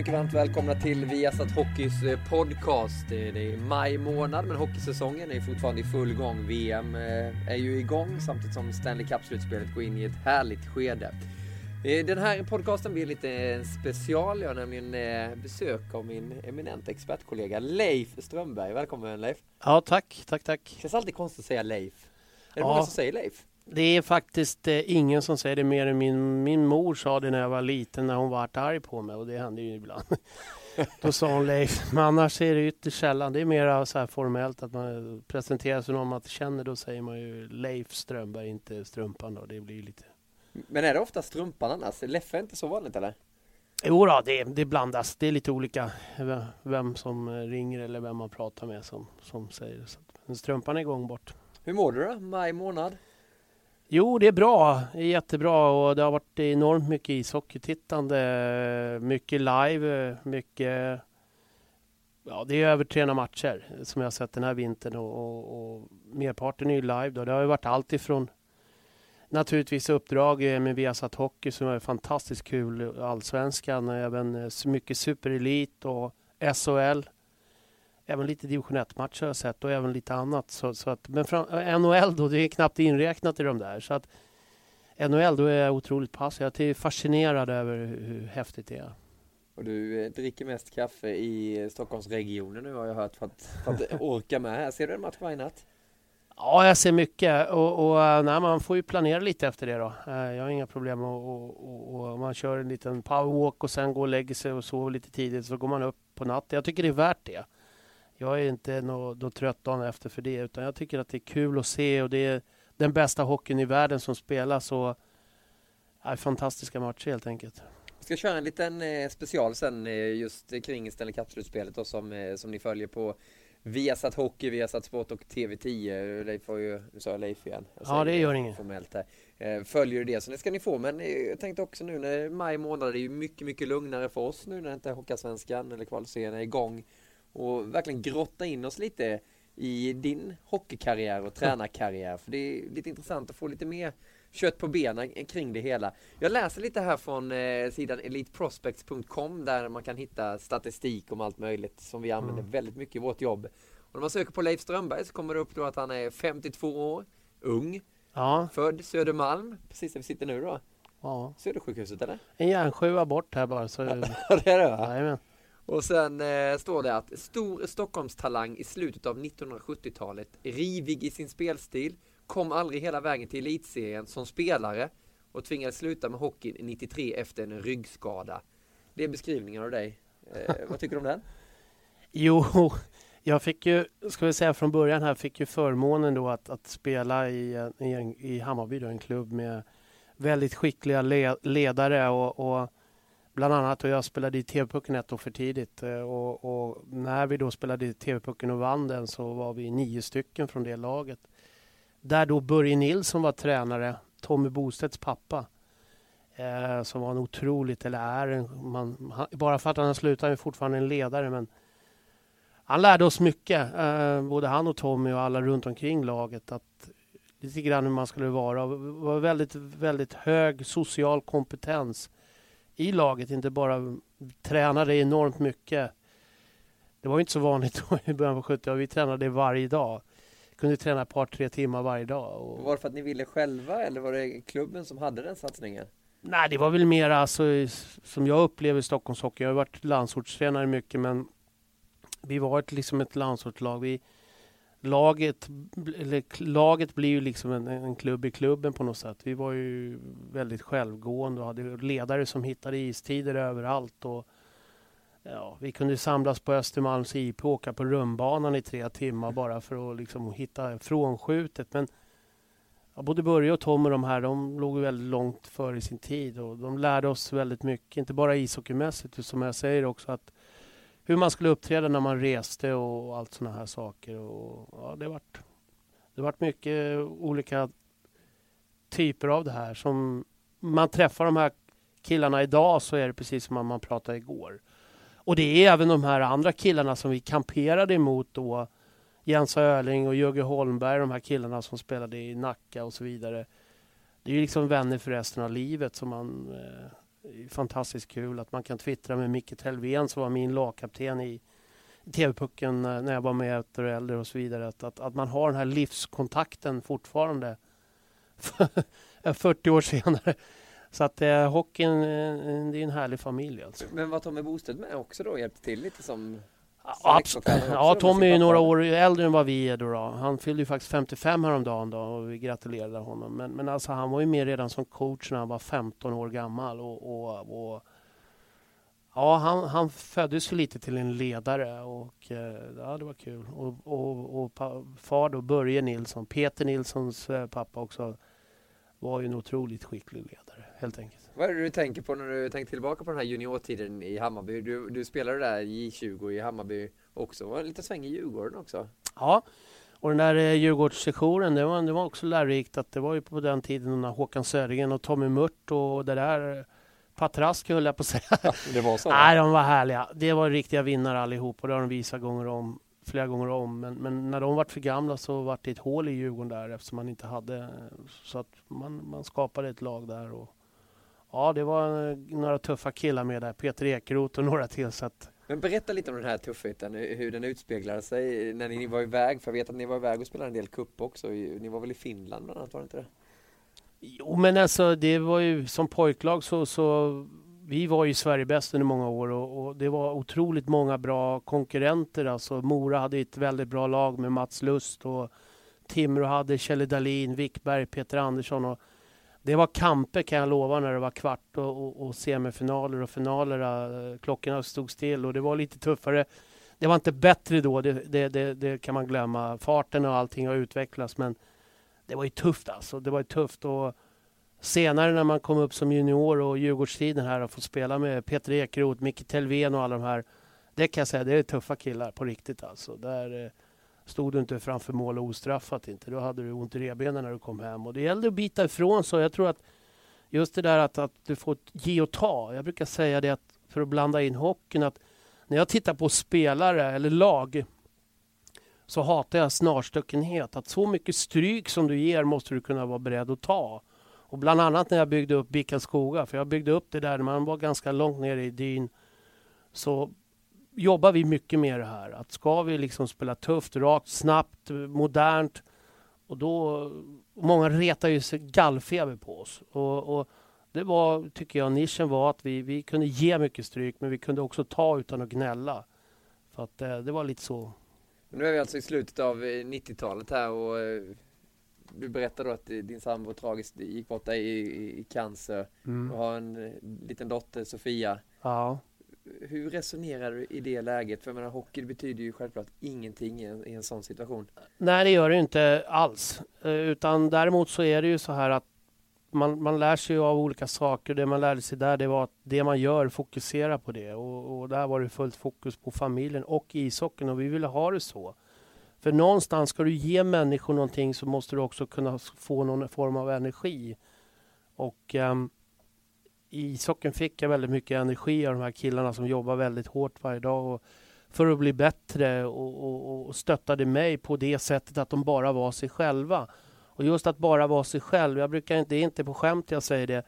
mycket varmt välkomna till Viasat Hockeys eh, podcast. Det är maj månad men hockeysäsongen är fortfarande i full gång. VM eh, är ju igång samtidigt som Stanley Cup-slutspelet går in i ett härligt skede. Eh, den här podcasten blir lite special. Jag har nämligen besök av min eminenta expertkollega Leif Strömberg. Välkommen Leif! Ja, tack, tack, tack! Det känns alltid konstigt att säga Leif. Är det ja. många som säger Leif? Det är faktiskt eh, ingen som säger det mer än min, min mor sa det när jag var liten när hon var arg på mig och det händer ju ibland. Då sa hon Leif, men annars är det ytterst sällan. Det är mer så här formellt att man presenterar sig någon man känner. Då säger man ju Leif Strömberg, inte Strumpan då. Det blir lite... Men är det ofta Strumpan annars? Leffe är inte så vanligt eller? Jo då, det, det blandas. Det är lite olika vem som ringer eller vem man pratar med som, som säger det. Men strumpan är igång bort. Hur mår du då? Maj månad? Jo, det är bra. Det är jättebra och det har varit enormt mycket ishockeytittande. Mycket live, mycket... Ja, det är över 300 matcher som jag har sett den här vintern och, och, och merparten är ju live. Då. Det har ju varit allt ifrån naturligtvis uppdrag eh, med Viasat Hockey som är fantastiskt kul. Allsvenskan, även eh, mycket superelit och SHL även lite division 1-matcher har jag sett och även lite annat. Så, så att, men fram, NHL då, det är knappt inräknat i de där. Så att NHL, då är jag otroligt passiv. Jag är fascinerad över hur, hur häftigt det är. Och du eh, dricker mest kaffe i Stockholmsregionen nu har jag hört för att, för att orka med här. Ser du en match varje natt? Ja, jag ser mycket och, och eh, nej, man får ju planera lite efter det då. Eh, jag har inga problem och, och, och man kör en liten powerwalk och sen går och lägger sig och sover lite tidigt så går man upp på natten. Jag tycker det är värt det jag är inte något trött dagen efter för det utan jag tycker att det är kul att se och det är den bästa hockeyn i världen som spelas och är fantastiska matcher helt enkelt. Vi ska köra en liten eh, special sen eh, just kring Stanley Cup-slutspelet som, eh, som ni följer på Viasat Hockey, Viasat Sport och TV10. Leif har ju, nu sa jag Leif igen. Jag ja, det gör inget. Formellt här. Följer det, så det ska ni få. Men jag tänkte också nu när maj månad är ju mycket, mycket lugnare för oss nu när inte Hockeyallsvenskan eller kvalserien är igång och verkligen grotta in oss lite i din hockeykarriär och tränarkarriär. För det är lite intressant att få lite mer kött på benen kring det hela. Jag läser lite här från eh, sidan eliteprospects.com där man kan hitta statistik om allt möjligt som vi använder mm. väldigt mycket i vårt jobb. Och när man söker på Leif Strömberg så kommer det upp då att han är 52 år, ung, ja. född Södermalm, precis där vi sitter nu då. Ja. Södersjukhuset eller? En järnsjua bort här bara. Så... det är det va? Jajamän. Och sen eh, står det att stor Stockholmstalang i slutet av 1970-talet, rivig i sin spelstil, kom aldrig hela vägen till elitserien som spelare och tvingades sluta med hockeyn 93 efter en ryggskada. Det är beskrivningen av dig. Eh, vad tycker du om den? Jo, jag fick ju, ska vi säga från början här, fick ju förmånen då att, att spela i, eh, i, i Hammarby, då, en klubb med väldigt skickliga le, ledare och, och Bland annat och jag spelade i TV-pucken ett år för tidigt eh, och, och när vi då spelade i TV-pucken och vann den så var vi nio stycken från det laget. Där då Börje Nilsson var tränare, Tommy Bostedts pappa. Eh, som var en otroligt, eller är en, man, han, bara för att han har slutat är fortfarande en ledare men han lärde oss mycket, eh, både han och Tommy och alla runt omkring laget. Att lite grann hur man skulle vara. Det var väldigt, väldigt hög social kompetens i laget, inte bara tränade enormt mycket. Det var inte så vanligt i början på 70 Vi tränade varje dag. Kunde träna ett par, tre timmar varje dag. Och... Var det för att ni ville själva eller var det klubben som hade den satsningen? Nej, det var väl mer alltså, som jag upplever Stockholmshockey. Jag har varit landsortstränare mycket, men vi var ett, liksom ett landsortslag. Vi, laget, laget blir ju liksom en, en, klubb i klubben på något sätt. Vi var ju väldigt självgående och hade ledare som hittade istider överallt. Och, ja, vi kunde samlas på Östermalms IP och åka på rumbanan i tre timmar bara för att liksom hitta frånskjutet. Men ja, både Börje och Tom och de här, de låg väldigt långt före sin tid och de lärde oss väldigt mycket. Inte bara ishockeymässigt, som jag säger också att hur man skulle uppträda när man reste och allt sådana här saker. Och, ja, det vart det varit mycket olika typer av det här. Som man träffar de här killarna idag så är det precis som man pratade igår. Och det är även de här andra killarna som vi kamperade emot då. Jens Öling och Jögge Holmberg, de här killarna som spelade i Nacka och så vidare. Det är ju liksom vänner för resten av livet som man eh, fantastiskt kul att man kan twittra med Micke Telvén som var min lagkapten i TV-pucken eh, när jag var med ett äldre och så vidare. Att, att, att man har den här livskontakten fortfarande 40 år senare. Så att eh, hockeyn, eh, det är en härlig familj alltså. Men var Tommy Bostedt med också då? och Hjälpte till lite som Ja, ja Tommy är ju några år äldre än vad vi är då. då. Han fyllde ju faktiskt 55 häromdagen då och vi gratulerade honom. Men, men alltså han var ju med redan som coach när han var 15 år gammal. Och, och, och ja, han, han föddes ju lite till en ledare och eh, ja, det var kul. Och, och, och far då, Börje Nilsson, Peter Nilssons eh, pappa också, var ju en otroligt skicklig ledare helt enkelt. Vad är det du tänker på när du tänker tillbaka på den här juniortiden i Hammarby? Du, du spelade där i J20 i Hammarby också, och lite sväng i Djurgården också. Ja, och den där eh, Djurgårdssessionen, det var, det var också lärorikt att det var ju på den tiden när Håkan Södergren och Tommy Mört och det där Patrask höll jag på att säga. Ja, det var så? Nej, de var härliga. Det var riktiga vinnare allihop och det har de visat gånger om, flera gånger om. Men, men när de var för gamla så var det ett hål i Djurgården där eftersom man inte hade... Så att man, man skapade ett lag där. Och, ja, det var några tuffa killar med där. Peter Ekeroth och några till. Så att, men berätta lite om den här tuffheten, hur den utspeglade sig när ni var iväg. För jag vet att ni var iväg och spelade en del cup också. Ni var väl i Finland bland annat, var det inte det? Jo, men alltså det var ju som pojklag så, så vi var ju Sverige bäst under många år och, och, det var otroligt många bra konkurrenter. Alltså Mora hade ett väldigt bra lag med Mats Lust och Timrå hade Kjelle Dahlin, Wickberg, Peter Andersson. Och det var kamper kan jag lova när det var kvart och, och, och semifinaler och finaler. Eh, klockorna stod still och det var lite tuffare. Det var inte bättre då, det, det, det, det kan man glömma. Farten och allting har utvecklats men det var ju tufft alltså. Det var ju tufft och senare när man kom upp som junior och Djurgårdstiden här och fått spela med Peter Ekeroth, Micke Telvén och alla de här. Det kan jag säga, det är tuffa killar på riktigt alltså. Där eh, stod du inte framför mål och ostraffat inte. Då hade du ont i revbenen när du kom hem och det gällde att bita ifrån så jag tror att just det där att, att du får ge och ta. Jag brukar säga det att för att blanda in hockeyn att när jag tittar på spelare eller lag så hatar jag snarstuckenhet. Att så mycket stryk som du ger måste du kunna vara beredd att ta. Och bland annat när jag byggde upp Bickenskoga, för jag byggde upp det där när man var ganska långt nere i dyn, så jobbar vi mycket med det här. Att ska vi liksom spela tufft, rakt, snabbt, modernt och då... Många retar ju sig gallfeber på oss. Och, och, det var, tycker jag, nischen var att vi, vi kunde ge mycket stryk men vi kunde också ta utan att gnälla. För att eh, det var lite så nu är vi alltså i slutet av 90-talet eh, här och eh, du berättade att din sambo tragiskt gick bort i, i, i cancer mm. och har en eh, liten dotter, Sofia. Ja. Hur resonerar du i det läget? För jag menar, hockey betyder ju självklart ingenting i en, i en sån situation. Nej, det gör det inte alls. Eh, utan däremot så är det ju så här att man, man lär sig av olika saker. Det man lärde sig där det var att det man gör, fokusera på det. Och, och där var det fullt fokus på familjen och ishockeyn och vi ville ha det så. För någonstans ska du ge människor någonting så måste du också kunna få någon form av energi. Och um, ishockeyn fick jag väldigt mycket energi av de här killarna som jobbar väldigt hårt varje dag och för att bli bättre och, och, och stöttade mig på det sättet att de bara var sig själva. Och just att bara vara sig själv. Jag brukar inte, det är inte på skämt jag säger det.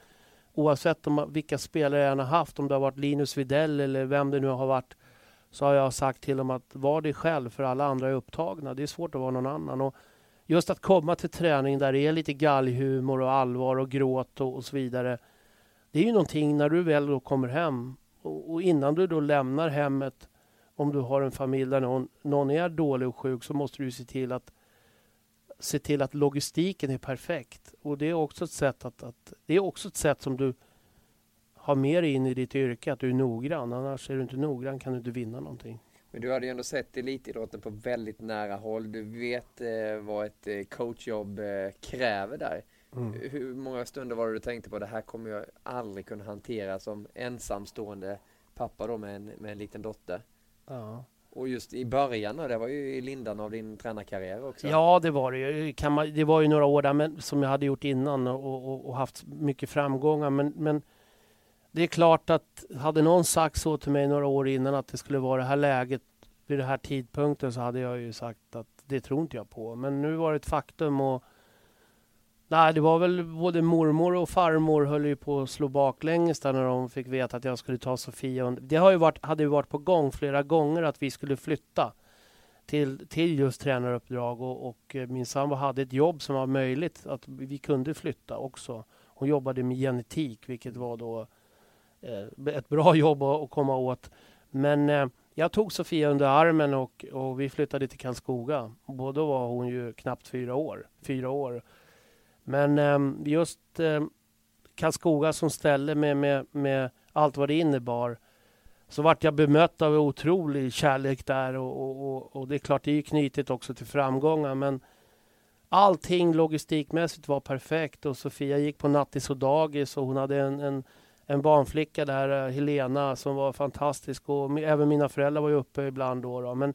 Oavsett om, vilka spelare jag har haft, om det har varit Linus Videll eller vem det nu har varit, så har jag sagt till dem att var dig själv för alla andra är upptagna. Det är svårt att vara någon annan. Och just att komma till träning där det är lite galghumor och allvar och gråt och, och så vidare. Det är ju någonting när du väl då kommer hem och, och, innan du då lämnar hemmet, om du har en familj där någon, någon är dålig och sjuk, så måste du se till att se till att logistiken är perfekt. Och det är också ett sätt att, att det är också ett sätt som du har med dig in i ditt yrke, att du är noggrann. Annars är du inte noggrann kan du inte vinna någonting. Men du hade ju ändå sett elitidrotten på väldigt nära håll. Du vet eh, vad ett eh, coachjobb eh, kräver där. Mm. Hur många stunder var det du tänkte på det här kommer jag aldrig kunna hantera som ensamstående pappa då med en, med en liten dotter? Ja. Och just i början, det var ju i lindan av din tränarkarriär också. Ja, det var det ju. Det var ju några år där men, som jag hade gjort innan och, och, och, haft mycket framgångar. Men, men det är klart att hade någon sagt så till mig några år innan att det skulle vara det här läget vid den här tidpunkten så hade jag ju sagt att det tror inte jag på. Men nu var det ett faktum och Nej, det var väl både mormor och farmor höll ju på att slå baklänges där när de fick veta att jag skulle ta Sofia. Det har ju varit, hade ju varit på gång flera gånger att vi skulle flytta till, till just tränaruppdrag och, och eh, min sambo hade ett jobb som var möjligt att vi kunde flytta också. Hon jobbade med genetik, vilket var då eh, ett bra jobb att, att komma åt. Men eh, jag tog Sofia under armen och, och vi flyttade till Karlskoga. Och då var hon ju knappt fyra år. Fyra år. Men eh, just eh, Karlskoga som ställe med, med, med allt vad det innebar så vart jag bemött av otrolig kärlek där och, och, och, det är klart, det är ju knutet också till framgångar men allting logistikmässigt var perfekt och Sofia gick på nattis och dagis och hon hade en, en, en barnflicka där, eh, Helena, som var fantastisk och även mina föräldrar var ju uppe ibland då. då. Men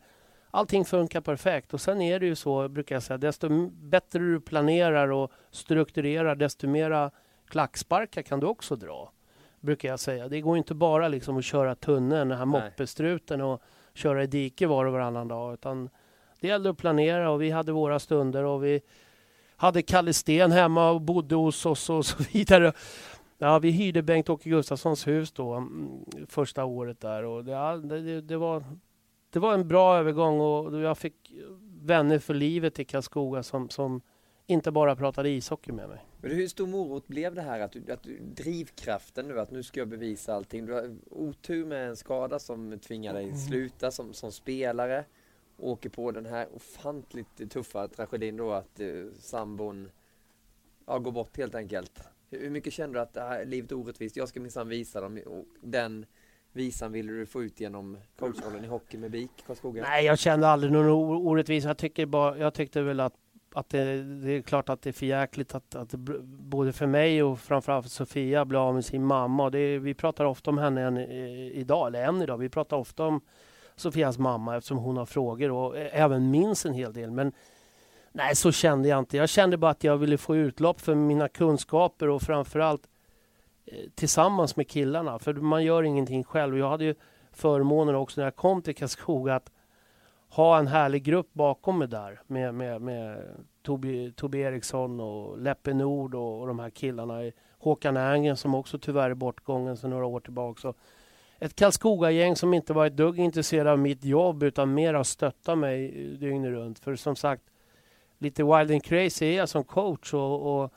allting funkar perfekt och sen är det ju så, brukar jag säga, desto bättre du planerar och strukturerar, desto mera klacksparkar kan du också dra brukar jag säga. Det går inte bara liksom att köra tunneln, den här moppestruten och köra i dike var och varannan dag. Utan det gällde att planera och vi hade våra stunder och vi hade Kalle Sten hemma och bodde hos oss och så vidare. Ja, vi hyrde Bengt-Åke Gustafssons hus då mm, första året där och det, det, det, var, det var en bra övergång och jag fick vänner för livet i Karlskoga som, som inte bara pratade ishockey med mig. Men hur stor morot blev det här att, du, att du, drivkraften nu att nu ska jag bevisa allting? Du har otur med en skada som tvingar dig mm. sluta som, som spelare. Åker på den här ofantligt tuffa tragedin då att eh, sambon ja, går bort helt enkelt. Hur mycket kände du att det här livet är orättvist? Jag ska minsann visa dem. Den visan ville du få ut genom coachrollen i hockey med BIK Karlskoga? Nej, jag kände aldrig någon orättvisa. Jag, tycker bara, jag tyckte väl att att det, det, är klart att det är för jäkligt att, att både för mig och framförallt Sofia blir av med sin mamma. Det, vi pratar ofta om henne än idag, eller än idag. Vi pratar ofta om Sofias mamma eftersom hon har frågor och även minns en hel del. Men nej, så kände jag inte. Jag kände bara att jag ville få utlopp för mina kunskaper och framförallt tillsammans med killarna. För man gör ingenting själv. Jag hade ju förmånen också när jag kom till Karlskoga att ha en härlig grupp bakom mig där med, med, med Tobi, Tobi Eriksson och Leppe Nord och, och de här killarna. Håkan Ängen som också tyvärr är bortgången sedan några år tillbaka. Så ett Karlskoga-gäng som inte var ett dugg intresserade av mitt jobb utan mer har stöttat mig dygnet runt. För som sagt, lite wild and crazy är jag som coach och, och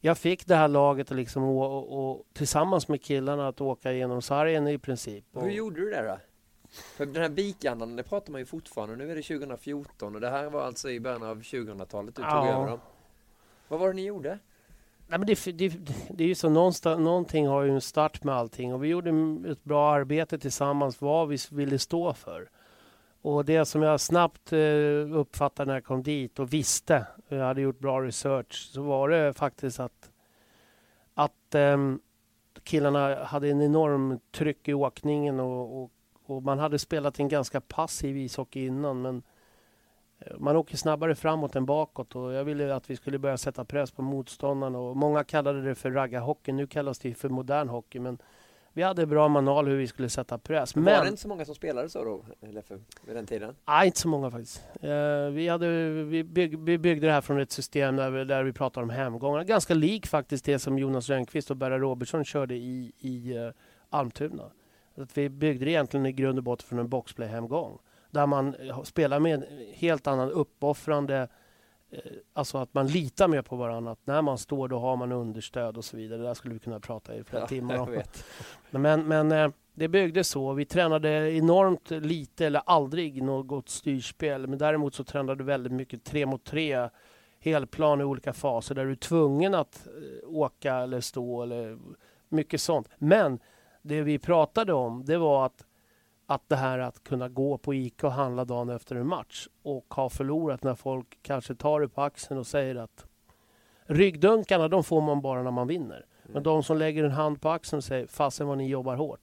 jag fick det här laget liksom, och, och, och, tillsammans med killarna att åka igenom sargen i princip. Hur gjorde du det då? För den här bikandan, det pratar man ju fortfarande. Nu är det 2014 och det här var alltså i början av 2000-talet du tog ja. över dem. Vad var det ni gjorde? Nej, men det, det, det är ju så, någonting har ju en start med allting och vi gjorde ett bra arbete tillsammans vad vi ville stå för. Och det som jag snabbt eh, uppfattade när jag kom dit och visste, jag hade gjort bra research, så var det faktiskt att, att um, killarna hade en enorm tryck i åkningen och, och och man hade spelat en ganska passiv ishockey innan men eh, man åker snabbare framåt än bakåt och jag ville att vi skulle börja sätta press på motståndarna och många kallade det för raggarhockey. Nu kallas det för modern hockey men vi hade bra manual hur vi skulle sätta press. Men... Var det inte så många som spelade så då, Leffe, vid den tiden? Nej, inte så många faktiskt. Uh, vi, hade, vi, bygg, vi byggde det här från ett system där vi, där vi pratar om hemgångar. Ganska lik faktiskt det som Jonas Rönnqvist och Berra Robertsson körde i, i uh, Almtuna. Att vi byggde det egentligen i grund och botten från en boxplay-hemgång. Där man spelar med en helt annan uppoffrande eh, Alltså att man litar mer på varandra. Att när man står då har man understöd och så vidare. Det där skulle vi kunna prata i flera ja, timmar om. Men, men eh, det byggdes så. Vi tränade enormt lite eller aldrig något styrspel. Men däremot så tränade du väldigt mycket tre mot tre helplan i olika faser där du är tvungen att eh, åka eller stå eller mycket sånt. Men det vi pratade om det var att, att det här att kunna gå på ICA och handla dagen efter en match och ha förlorat när folk kanske tar det på axeln och säger att ryggdunkarna de får man bara när man vinner. Men mm. de som lägger en hand på axeln och säger fasen vad ni jobbar hårt.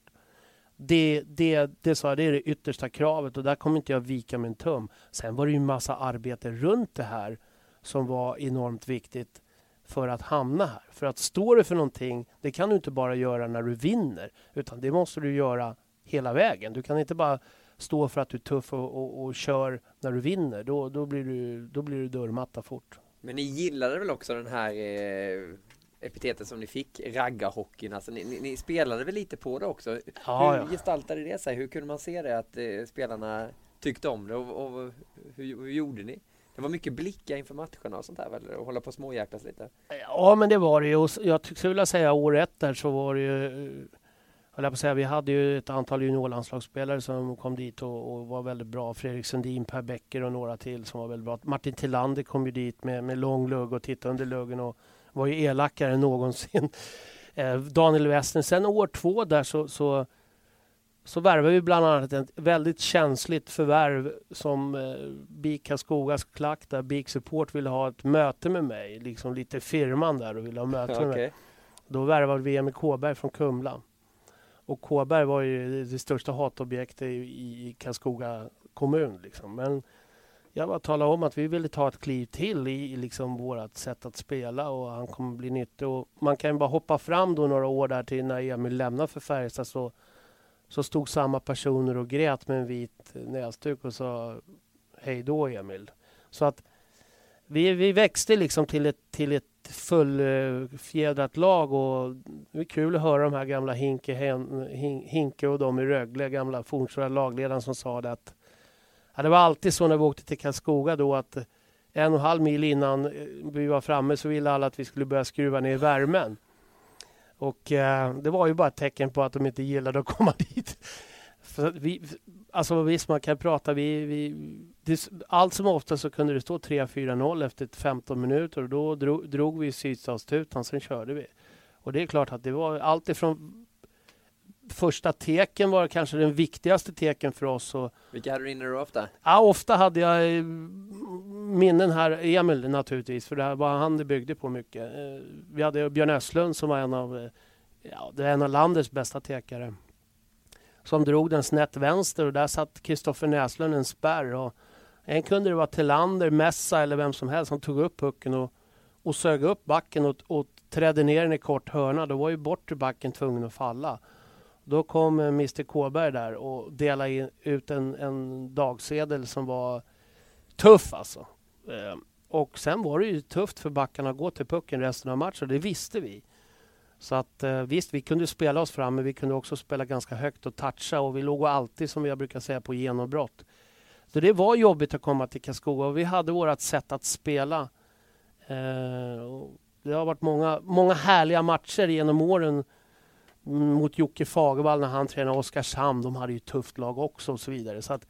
Det, det, det, sa jag, det är det yttersta kravet och där kommer inte jag vika min tum. Sen var det ju massa arbete runt det här som var enormt viktigt för att hamna här. För att stå du för någonting, det kan du inte bara göra när du vinner, utan det måste du göra hela vägen. Du kan inte bara stå för att du är tuff och, och, och kör när du vinner. Då, då, blir du, då blir du dörrmatta fort. Men ni gillade väl också den här eh, epitetet som ni fick, raggarhockeyn. Alltså, ni, ni, ni, spelade väl lite på det också? Ja, hur ja. gestaltade det sig? Hur kunde man se det att eh, spelarna tyckte om det och, och hur, hur, gjorde ni? Det var mycket blickar inför matcherna och sånt där väl? Och hålla på och småjäklas lite? Ja, men det var det ju. Och jag skulle vilja säga år ett där så var det ju höll jag på att säga, vi hade ju ett antal juniorlandslagsspelare som kom dit och, och, var väldigt bra. Fredrik Sundin, Per Bäcker och några till som var väldigt bra. Martin Tillander kom ju dit med, med lång lugg och tittade under luggen och var ju elakare än någonsin. Eh, Daniel Westner. Sen år två där så, så, så värvade vi bland annat ett väldigt känsligt förvärv som eh, BIK Karlskogas klack där BIK Support ville ha ett möte med mig. Liksom lite firman där och ville ha möte med mig. Då värvade vi Emil Kåberg från Kumla. Och Kåberg var ju det största hatobjektet i, i Karlskoga kommun. Liksom. Men jag bara talade om att vi ville ta ett kliv till i liksom vårt sätt att spela och han kommer bli nyttig. Och man kan ju bara hoppa fram då några år där till när Emil lämnade för Färjestad så, så stod samma personer och grät med en vit näsduk och sa hej då Emil. Så att vi, vi växte liksom till ett, till ett fullfjädrat lag och det är kul att höra de här gamla Hinke, Hinke och de i Rögle, gamla fornstora lagledaren som sa det att ja, det var alltid så när vi åkte till Karlskoga då att en och en halv mil innan vi var framme så ville alla att vi skulle börja skruva ner värmen. Och eh, det var ju bara ett tecken på att de inte gillade att komma dit. För vi, alltså visst, man kan prata. Vi, vi, det, allt som ofta så kunde det stå 3-4-0 efter 15 minuter och då drog, drog vi sydstatstutan, sen körde vi. Och det är klart att det var allt ifrån första teken var kanske den viktigaste teken för oss. Och, Vilka hade du inne då ofta? Ja, ofta hade jag eh, minnen här. Emil naturligtvis, för det var han det byggde på mycket. Eh, vi hade Björn Östlund som var en av, eh, ja, det är en av landets bästa tekare som drog den snett vänster och där satt Kristoffer Näslund en spärr. Och en kunde det vara Tillander, Messa eller vem som helst som tog upp pucken och, och sög upp backen och, och trädde ner den i kort hörna. Då var ju bortre backen tvungen att falla. Då kom eh, Mr Kåberg där och delade in, ut en, en dagsedel som var tuff alltså. Eh, och sen var det ju tufft för backarna att gå till pucken resten av matchen. Det visste vi. Så att eh, visst, vi kunde spela oss fram, men vi kunde också spela ganska högt och toucha och vi låg alltid, som jag brukar säga, på genombrott. Så det var jobbigt att komma till Karlskoga och vi hade vårt sätt att spela. Eh, det har varit många, många härliga matcher genom åren mot Jocke Fagervall när han tränade Oskarshamn. De hade ju ett tufft lag också och så vidare. Så att,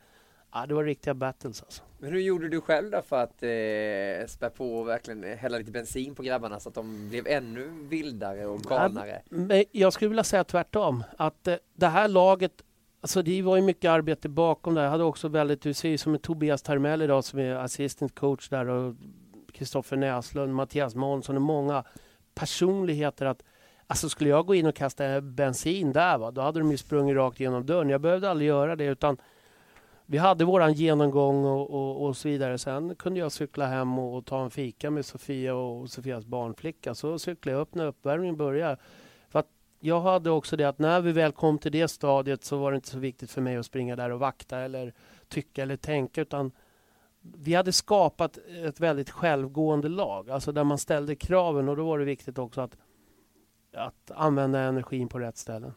ja, det var riktiga battles alltså. Men hur gjorde du själv då för att eh, spä på och verkligen hälla lite bensin på grabbarna så att de blev ännu vildare och galnare? Ja, jag skulle vilja säga tvärtom. Att eh, det här laget Alltså det var ju mycket arbete bakom det. Jag hade också väldigt, du ser ju som Tobias Termell idag som är assistant coach där och Kristoffer Näslund, Mattias Månsson och många personligheter att Alltså skulle jag gå in och kasta bensin där, va, då hade de ju sprungit rakt genom dörren. Jag behövde aldrig göra det utan vi hade våran genomgång och, och, och, så vidare. Sen kunde jag cykla hem och, och, ta en fika med Sofia och Sofias barnflicka. Så cyklade jag upp när uppvärmningen började. Jag hade också det att när vi väl kom till det stadiet så var det inte så viktigt för mig att springa där och vakta eller tycka eller tänka utan vi hade skapat ett väldigt självgående lag, alltså där man ställde kraven och då var det viktigt också att, att använda energin på rätt ställen.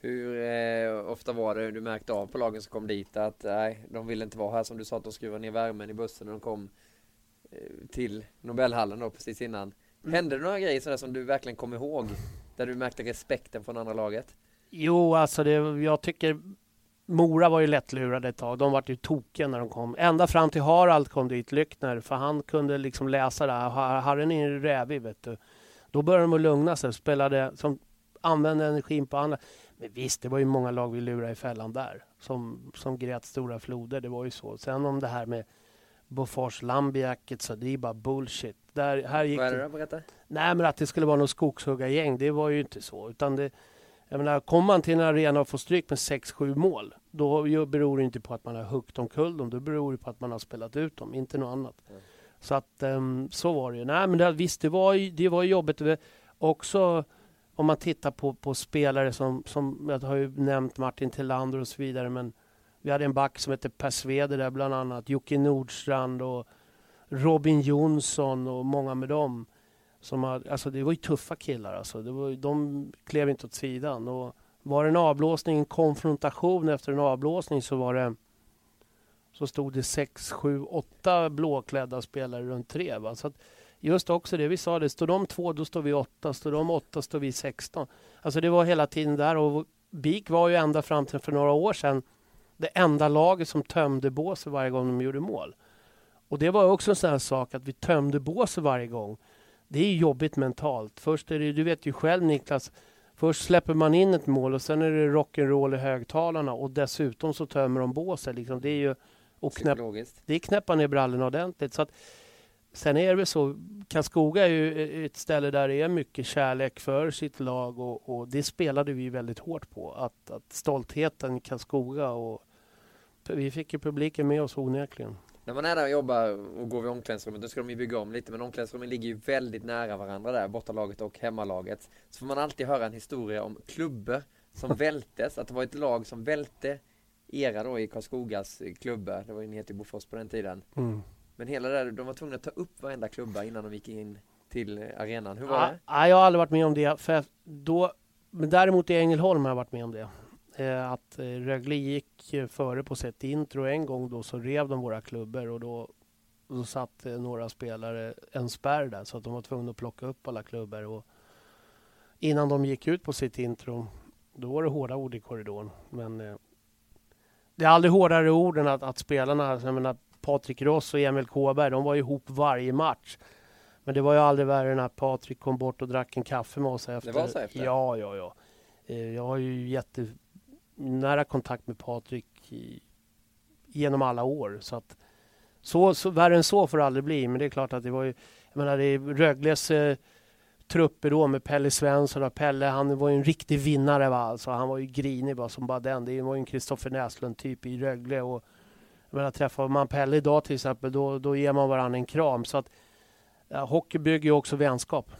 Hur eh, ofta var det du märkte av på lagen som kom dit att nej, de ville inte vara här som du sa att de skruvade ner värmen i bussen när de kom eh, till Nobelhallen då precis innan. Mm. Hände det några grejer sådär som du verkligen kom ihåg? Där du märkte respekten från andra laget? Jo, alltså det, jag tycker Mora var ju lättlurade ett tag. De var ju tokiga när de kom. Ända fram till Harald kom dit, Lyckner, för han kunde liksom läsa det här. Harren är rävig, vet du. Då började de att lugna sig, spelade, som använde energin på andra. Men visst, det var ju många lag vi lurade i fällan där. Som, som grät stora floder, det var ju så. Sen om det här med Bofors Lambiaket så det är bara bullshit. Där, här gick Vad är det då? Berätta. Nej, men att det skulle vara något skogshuggargäng, det var ju inte så. Utan det, jag menar, kommer man till en arena och får stryk med 6-7 mål, då beror det inte på att man har huggit omkull dem. Då beror det på att man har spelat ut dem, inte något annat. Mm. Så att um, så var det ju. Nej, men det, visst, det var, det var jobbigt. Också om man tittar på, på spelare som, som, jag har ju nämnt Martin Tillander och så vidare, men vi hade en back som hette Per Sveder där bland annat, Jocke Nordstrand och Robin Jonsson och många med dem. Som har, alltså det var ju tuffa killar alltså. Det var, de klev inte åt sidan. Och var det en avblåsning, en konfrontation efter en avblåsning så var det så stod det sex, sju, åtta blåklädda spelare runt tre. Va? Så att just också det vi sa, det står de två då står vi åtta, står de åtta står vi sexton. Alltså det var hela tiden där och BIK var ju ända fram till för några år sedan det enda laget som tömde båset varje gång de gjorde mål. Och det var också en sån här sak att vi tömde båset varje gång. Det är jobbigt mentalt. Först är det, du vet ju själv Niklas, först släpper man in ett mål och sen är det rock'n'roll i högtalarna och dessutom så tömmer de båset. Liksom. Det är ju och knäpp, det är knäppa ner brallorna ordentligt. Så att, sen är det så, Karlskoga är ju ett ställe där det är mycket kärlek för sitt lag och, och det spelade vi väldigt hårt på. Att, att stoltheten i Karlskoga och vi fick ju publiken med oss onekligen. När man är där och jobbar och går vid omklädningsrummet, då ska de ju bygga om lite, men omklädningsrummen ligger ju väldigt nära varandra där, bortalaget och hemmalaget. Så får man alltid höra en historia om klubbor som vältes, att det var ett lag som välte era då i Karlskogas klubbar, det var ju en heter Bofors på den tiden. Mm. Men hela där, de var tvungna att ta upp varenda klubba innan de gick in till arenan. Hur var det? Nej, jag har aldrig varit med om det. För då, men däremot i Ängelholm har jag varit med om det. Eh, att eh, Rögle gick före på sitt intro. En gång då så rev de våra klubbor och då, då satt några spelare en spärr där så att de var tvungna att plocka upp alla klubbor. Och innan de gick ut på sitt intro, då var det hårda ord i korridoren. Men eh, det är aldrig hårdare ord än att, att spelarna, jag menar Patrik Ross och Emil Kåberg, de var ihop varje match. Men det var ju aldrig värre än att Patrik kom bort och drack en kaffe med oss efter. Det var så efter? Ja, ja, ja. Jag har ju nära kontakt med Patrik genom alla år. Så att så, så, värre än så får det aldrig bli. Men det är klart att det var ju, jag menar det är Rögles eh, trupper då med Pelle Svensson och Pelle, han var ju en riktig vinnare va. Alltså, han var ju grinig bara som bara den. Det var ju en Kristoffer Näslund typ i Rögle och jag menar, träffar man Pelle idag till exempel då, då ger man varandra en kram. Så att ja, hockey bygger ju också vänskap.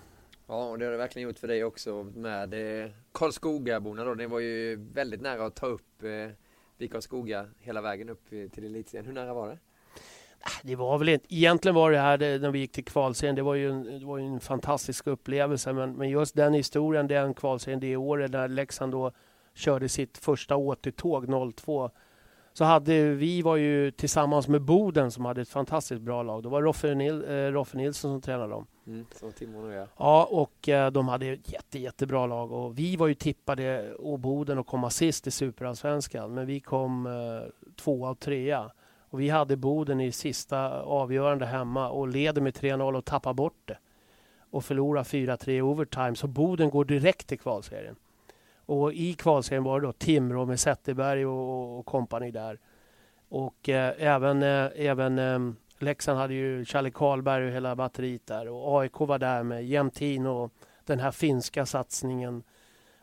Ja, och det har det verkligen gjort för dig också med eh, Karlskogaborna då. Det var ju väldigt nära att ta upp eh, Karlskoga hela vägen upp eh, till elitserien. Hur nära var det? Ah, det var väl inte, egentligen var det här det, när vi gick till kvalserien, det var ju en, det var en fantastisk upplevelse. Men, men just den historien, den kvalserien det året när Leksand då körde sitt första återtåg 02 så hade vi var ju tillsammans med Boden som hade ett fantastiskt bra lag. Då var Roffe, Nil, eh, Roffe Nilsson som tränade dem. Mm, så Timon ja. ja, och eh, de hade ett jätte, jättebra lag och vi var ju tippade och Boden att komma sist i Superallsvenskan. Men vi kom eh, tvåa och trea. Och vi hade Boden i sista avgörande hemma och leder med 3-0 och tappar bort det. Och förlorar 4-3 i overtime. Så Boden går direkt till kvalserien. Och i kvalserien var det då Timrå med Zetterberg och, och kompani där. Och eh, även, eh, även eh, Leksand hade ju Charlie Karlberg och hela batteriet där. Och AIK var där med Jämtin och den här finska satsningen.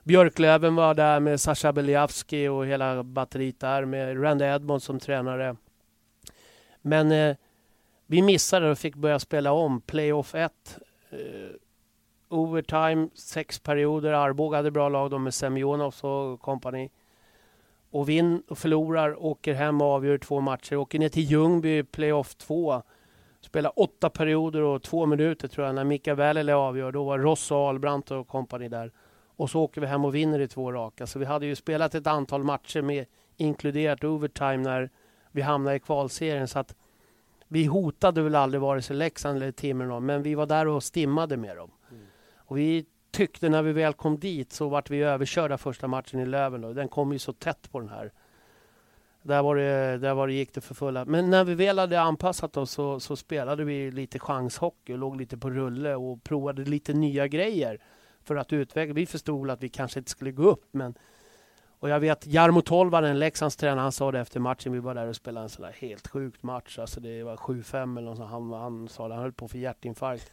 Björklöven var där med Sasha Beliavski och hela batteriet där med Randy Edmond som tränare. Men eh, vi missade och fick börja spela om Playoff 1. Eh, overtime, sex perioder. Arboga hade bra lag då med Semjonov och kompani. Och vinn och förlorar, åker hem och avgör två matcher. Åker ner till Ljungby, playoff 2. Spelar åtta perioder och två minuter tror jag. När Mika Välile avgör, då var Ross och Albrandt och kompani där. Och så åker vi hem och vinner i två raka. Så vi hade ju spelat ett antal matcher med inkluderat overtime när vi hamnade i kvalserien. Så att vi hotade väl aldrig vare sig Leksand eller Timrå, men vi var där och stimmade med dem. Och vi tyckte när vi väl kom dit så vart vi överkörda första matchen i Löven. Då. Den kom ju så tätt på den här. Där, var det, där var det, gick det för fulla. Men när vi väl hade anpassat oss så, så spelade vi lite chanshockey och låg lite på rulle och provade lite nya grejer för att utveckla. Vi förstod att vi kanske inte skulle gå upp men och jag vet Jarmo Tolvanen, Leksands tränare, han sa det efter matchen. Vi var där och spelade en sån där helt sjukt match. Alltså det var 7-5 eller något sånt. Han, han sa det, han höll på för hjärtinfarkt.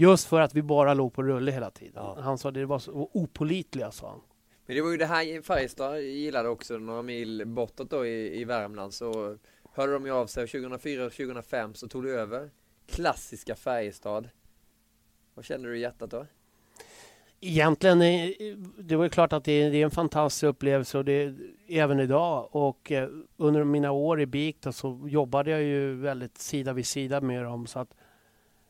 Just för att vi bara låg på rulle hela tiden. Ja. Han sa det var så opolitliga, sa han. Men det var ju det här Färjestad gillade också, några mil bortåt då i, i Värmland så hörde de ju av sig 2004 och 2005 så tog du över klassiska Färjestad. Vad kände du i hjärtat då? Egentligen, eh, det var klart att det är, en fantastisk upplevelse och det, även idag. Och eh, under mina år i BIK så jobbade jag ju väldigt sida vid sida med dem. Så att,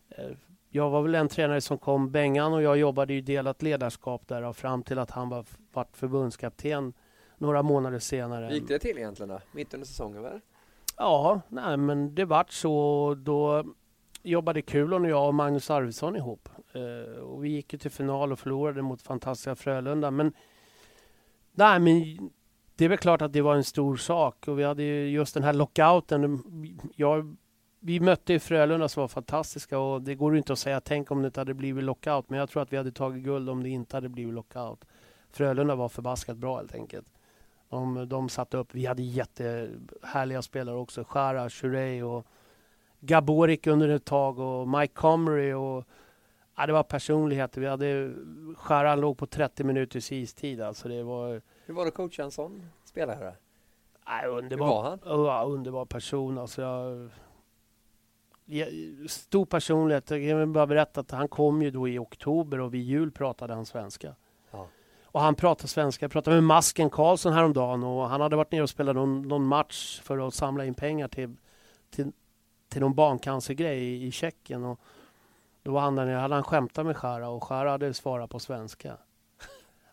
eh, jag var väl en tränare som kom, Bengan och jag jobbade i delat ledarskap där och fram till att han var vart förbundskapten några månader senare. Hur gick det till egentligen då? Mitt under säsongen väl? Ja, nej, men det vart så. Då jobbade Kulon och jag och Magnus Arvidsson ihop. Eh, och vi gick ju till final och förlorade mot fantastiska Frölunda. Men, nej, men det är väl klart att det var en stor sak. Och vi hade ju just den här lockouten. Jag, vi mötte ju Frölunda som var fantastiska och det går inte att säga tänk om det inte hade blivit lockout. Men jag tror att vi hade tagit guld om det inte hade blivit lockout. Frölunda var förbaskat bra helt enkelt. De, de satte upp, vi hade jättehärliga spelare också. Shara, Shurey och Gaborik under ett tag och Mike Comrie och ja, det var personligheter. Vi hade, Sharan låg på 30 minuters istid. Alltså det var, Hur var det att coacha en sån spelare? Nej, underbar, Hur var han? Ja, underbar person. Alltså jag, stor personlighet. Jag kan bara berätta att han kom ju då i oktober och vid jul pratade han svenska. Ja. Och han pratade svenska. Jag pratade med Masken Karlsson häromdagen och han hade varit nere och spelat någon, någon match för att samla in pengar till, till, till någon barncancergrej i, i Tjeckien. Och då var han där nere, hade han skämtat med Schara och Schara hade svarat på svenska.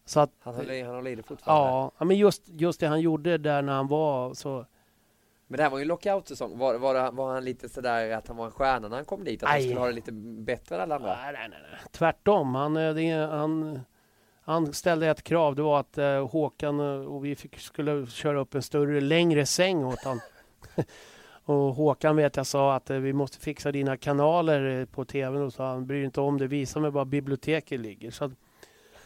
Så att, han, har, han håller i det fortfarande? Ja, men just, just det han gjorde där när han var så men det här var ju lockout-säsong. Var, var, var han lite sådär att han var en stjärna när han kom dit? Att han skulle ha det lite bättre än alla andra? Nej, nej, nej. Tvärtom. Han, eh, det, han, han ställde ett krav. Det var att uh, Håkan uh, och vi fick, skulle köra upp en större, längre säng åt honom. och Håkan vet jag sa att uh, vi måste fixa dina kanaler på tvn och så han bryr inte om det. Visa mig var biblioteket ligger. Så att,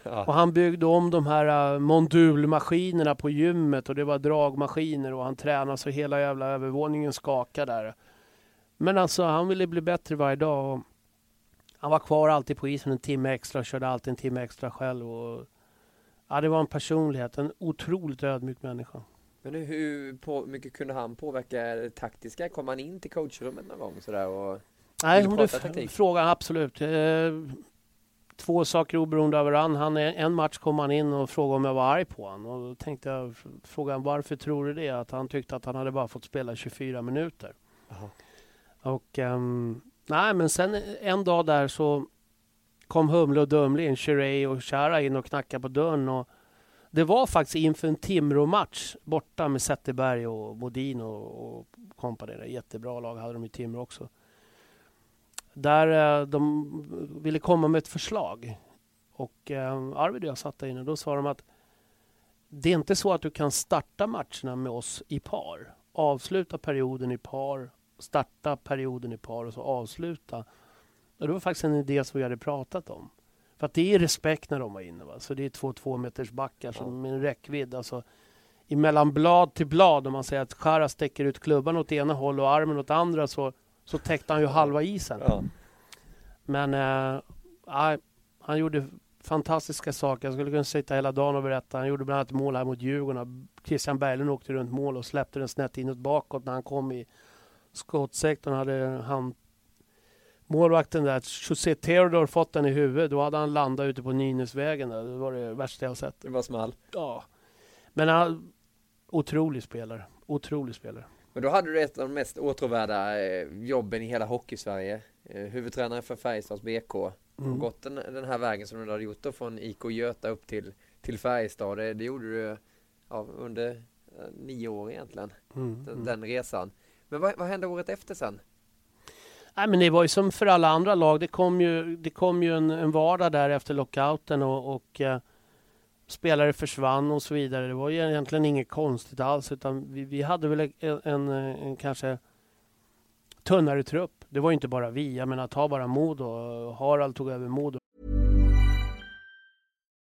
Ja. Och han byggde om de här uh, mondulmaskinerna på gymmet och det var dragmaskiner och han tränade så hela jävla övervåningen skakade där. Men alltså han ville bli bättre varje dag. Och han var kvar alltid på isen en timme extra och körde alltid en timme extra själv. Och, ja, det var en personlighet, en otroligt ödmjuk människa. Men hur på, mycket kunde han påverka det taktiska? Kom han in till coachrummet någon gång sådär och Nej, om du frågar absolut. Eh, två saker oberoende av varandra. Han, en match kom han in och frågade om jag var arg på honom. Och då tänkte jag fråga varför tror du det? Att han tyckte att han hade bara fått spela 24 minuter. Aha. Och um, nej, men sen en dag där så kom Humle och Dumle in, Shirey och Chara in och knackade på dörren. Och det var faktiskt inför en Timrå-match borta med Zetterberg och Modin och, och kompani. Jättebra lag hade de i Timrå också. Där eh, de ville komma med ett förslag. Och eh, Arvid och jag satt där inne och då sa de att det är inte så att du kan starta matcherna med oss i par. Avsluta perioden i par, starta perioden i par och så avsluta. Och det var faktiskt en idé som vi hade pratat om. För att det är respekt när de var inne. Va? Så det är två två meters backar ja. med en räckvidd. Alltså, emellan blad till blad, om man säger att Chara sträcker ut klubban åt ena håll och armen åt andra så så täckte han ju halva isen. Ja. Men äh, han gjorde fantastiska saker. Jag skulle kunna sitta hela dagen och berätta. Han gjorde bland annat mål här mot Djurgården. Christian Berglund åkte runt mål och släppte den snett inåt bakåt när han kom i skottsektorn. Hade han målvakten där, José Theodor, fått den i huvudet. Då hade han landat ute på Nynäsvägen. Där. Det var det värsta jag sett. Det var small. Ja. Men han, otrolig spelare. Otrolig spelare. Men då hade du ett av de mest åtråvärda eh, jobben i hela Hockeysverige. Eh, huvudtränare för Färjestads BK. Mm. Och gått den, den, här vägen som du hade gjort då från IK Göta upp till, till Färjestad. Det, det gjorde du ja, under eh, nio år egentligen. Mm. Den, mm. den, resan. Men vad, vad hände året efter sen? Nej, men det var ju som för alla andra lag. Det kom ju, det kom ju en, en vardag där efter lockouten och, och spelare försvann och så vidare. Det var ju egentligen inget konstigt alls utan vi, vi hade väl en, en, en, kanske tunnare trupp. Det var inte bara vi. Jag menar, ta bara Modo. Harald tog över Modo.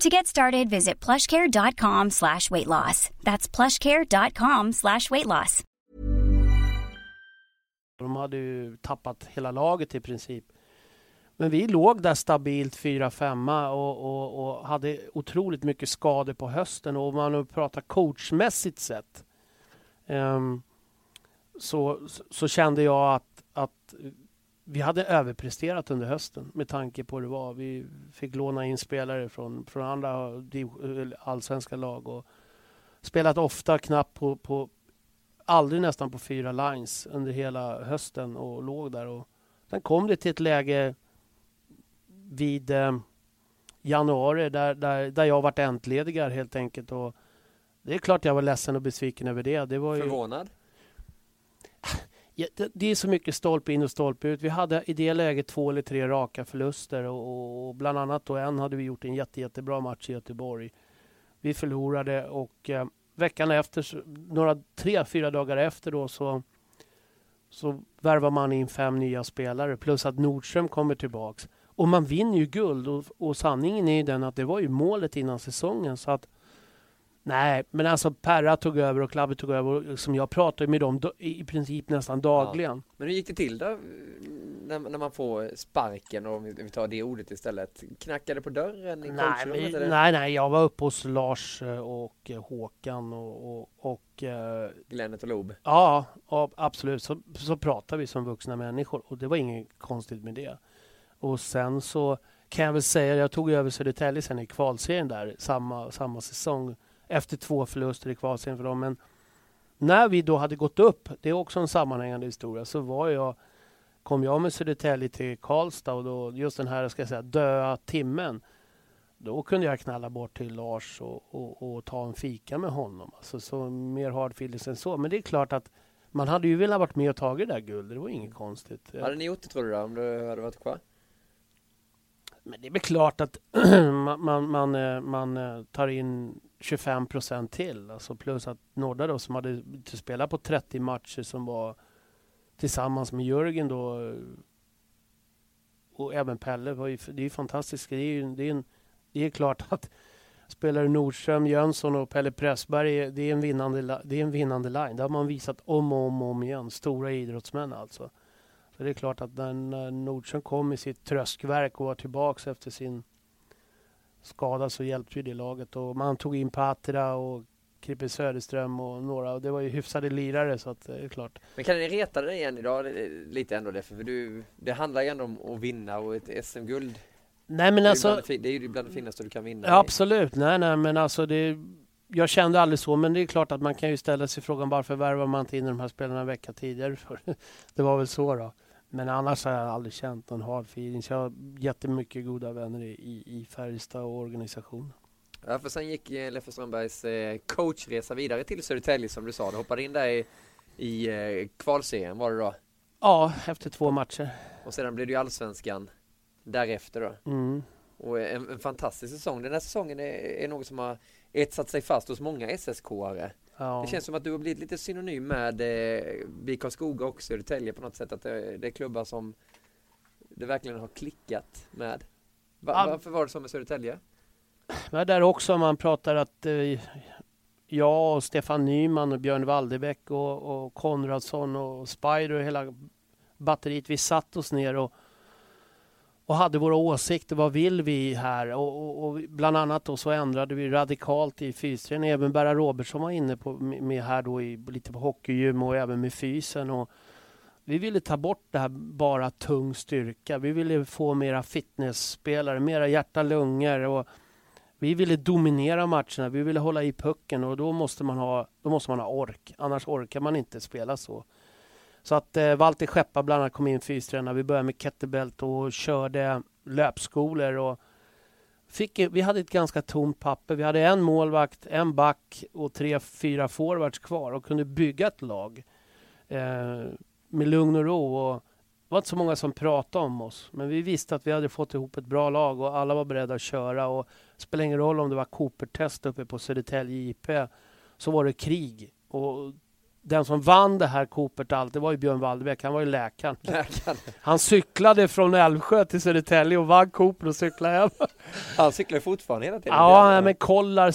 To get started, visit plushcare.com slash weight loss. That's plushcare.com slash weight loss. De hade ju tappat hela laget i princip. Men vi låg där stabilt 4-5 och, och, och, hade otroligt mycket skador på hösten. Och om man pratar coachmässigt sett um, så, så kände jag att, att vi hade överpresterat under hösten med tanke på hur det var. Vi fick låna in spelare från, från andra allsvenska lag och spelat ofta knappt på, på aldrig nästan på fyra lines under hela hösten och låg där. Och sen kom det till ett läge vid eh, januari där, där, där jag varit entledigad helt enkelt. Och det är klart jag var ledsen och besviken över det. det var ju... Förvånad? Det är så mycket stolpe in och stolpe ut. Vi hade i det läget två eller tre raka förluster och, och bland annat då en hade vi gjort en jätte, jättebra match i Göteborg. Vi förlorade och eh, veckan efter, några tre, fyra dagar efter då så, så värvar man in fem nya spelare plus att Nordström kommer tillbaks. Och man vinner ju guld och, och sanningen är ju den att det var ju målet innan säsongen så att Nej, men alltså Perra tog över och Klabbe tog över. Och liksom jag pratade med dem i princip nästan dagligen. Ja. Men hur gick det till då? När, när man får sparken och om vi tar det ordet istället. Knackade på dörren i nej, men, nej, nej, jag var uppe hos Lars eh, och eh, Håkan och, och, och eh, Glennet och Lob. Ja, absolut. Så, så pratade vi som vuxna människor och det var inget konstigt med det. Och sen så kan jag väl säga, jag tog över Södertälje sen i kvalserien där samma, samma säsong efter två förluster i kvalserien för dem. Men när vi då hade gått upp, det är också en sammanhängande historia, så var jag, kom jag med Södertälje till Karlstad och då, just den här ska jag säga, döda timmen. Då kunde jag knalla bort till Lars och, och, och ta en fika med honom. Alltså, så mer hard feelings än så. Men det är klart att man hade ju velat varit med och tagit det där guldet. Det var inget konstigt. Hade ni gjort det tror du då, om du hade varit kvar? Men det är väl klart att man, man, man, eh, man eh, tar in 25 procent till. Alltså plus att Nordda då som hade spelat på 30 matcher som var tillsammans med Jörgen då eh, och även Pelle. Var ju, det är ju fantastiskt. Det är, ju, det är, en, det är klart att spelare Nordström, Jönsson och Pelle Pressberg, eh, det är en vinnande, det är en vinnande line. Det har man visat om och om, och om igen. Stora idrottsmän alltså. Så det är klart att när Nordström kom i sitt tröskverk och var tillbaks efter sin skada så hjälpte ju det laget. Och man tog in Patra och Krippe Söderström och några. Och det var ju hyfsade lirare så att det är klart. Men kan ni reta dig igen idag lite ändå? Det, för du, det handlar ju ändå om att vinna och ett SM-guld. Nej men alltså. Det är ju bland det finaste du kan vinna. Ja, absolut. Nej, nej, men alltså det. Jag kände aldrig så, men det är klart att man kan ju ställa sig frågan varför värvar man inte in de här spelarna en vecka tidigare? det var väl så då. Men annars har jag aldrig känt någon hard feeling. jag har jättemycket goda vänner i, i Färjestad och organisationen. Ja, för sen gick eh, Leffe Strömbergs eh, coachresa vidare till Södertälje som du sa. Du hoppade in där i, i eh, kvalserien var det då? Ja, efter två matcher. Och sedan blev det ju allsvenskan därefter då. Mm. Och en, en, fantastisk säsong. Den här säsongen är, är något som har etsat sig fast hos många SSK-are. Ja. Det känns som att du har blivit lite synonym med eh, BIK Karlskoga och Södertälje på något sätt. Att det, det, är klubbar som det verkligen har klickat med. Va, ja. Varför var det så med Södertälje? Men där också man pratar att eh, jag och Stefan Nyman och Björn Walderbäck och, och Konradsson och Spider och hela batteriet. Vi satt oss ner och och hade våra åsikter. Vad vill vi här? Och, och, och bland annat då så ändrade vi radikalt i fysträning. Även Berra Robertsson var inne på, med här då i, lite på hockeygym och även med fysen. Och vi ville ta bort det här bara tung styrka. Vi ville få mera fitnessspelare, mera hjärta-lungor. Och vi ville dominera matcherna. Vi ville hålla i pucken och då måste man ha, då måste man ha ork. Annars orkar man inte spela så. Så att eh, Walter Skeppa bland annat kom in fystränare. Vi började med kettlebelt och körde löpskolor. Och fick, vi hade ett ganska tomt papper. Vi hade en målvakt, en back och tre, fyra forwards kvar och kunde bygga ett lag eh, med lugn och ro. Och det var inte så många som pratade om oss, men vi visste att vi hade fått ihop ett bra lag och alla var beredda att köra. Och det spelade ingen roll om det var Cooper-test uppe på Södertälje IP, så var det krig. Och den som vann det här allt, det var ju Björn Waldebäck. Han var ju läkaren. läkaren. Han cyklade från Älvsjö till Södertälje och vann Cooper och cyklade hem. Han cyklar fortfarande hela tiden? Ja, men Kollar,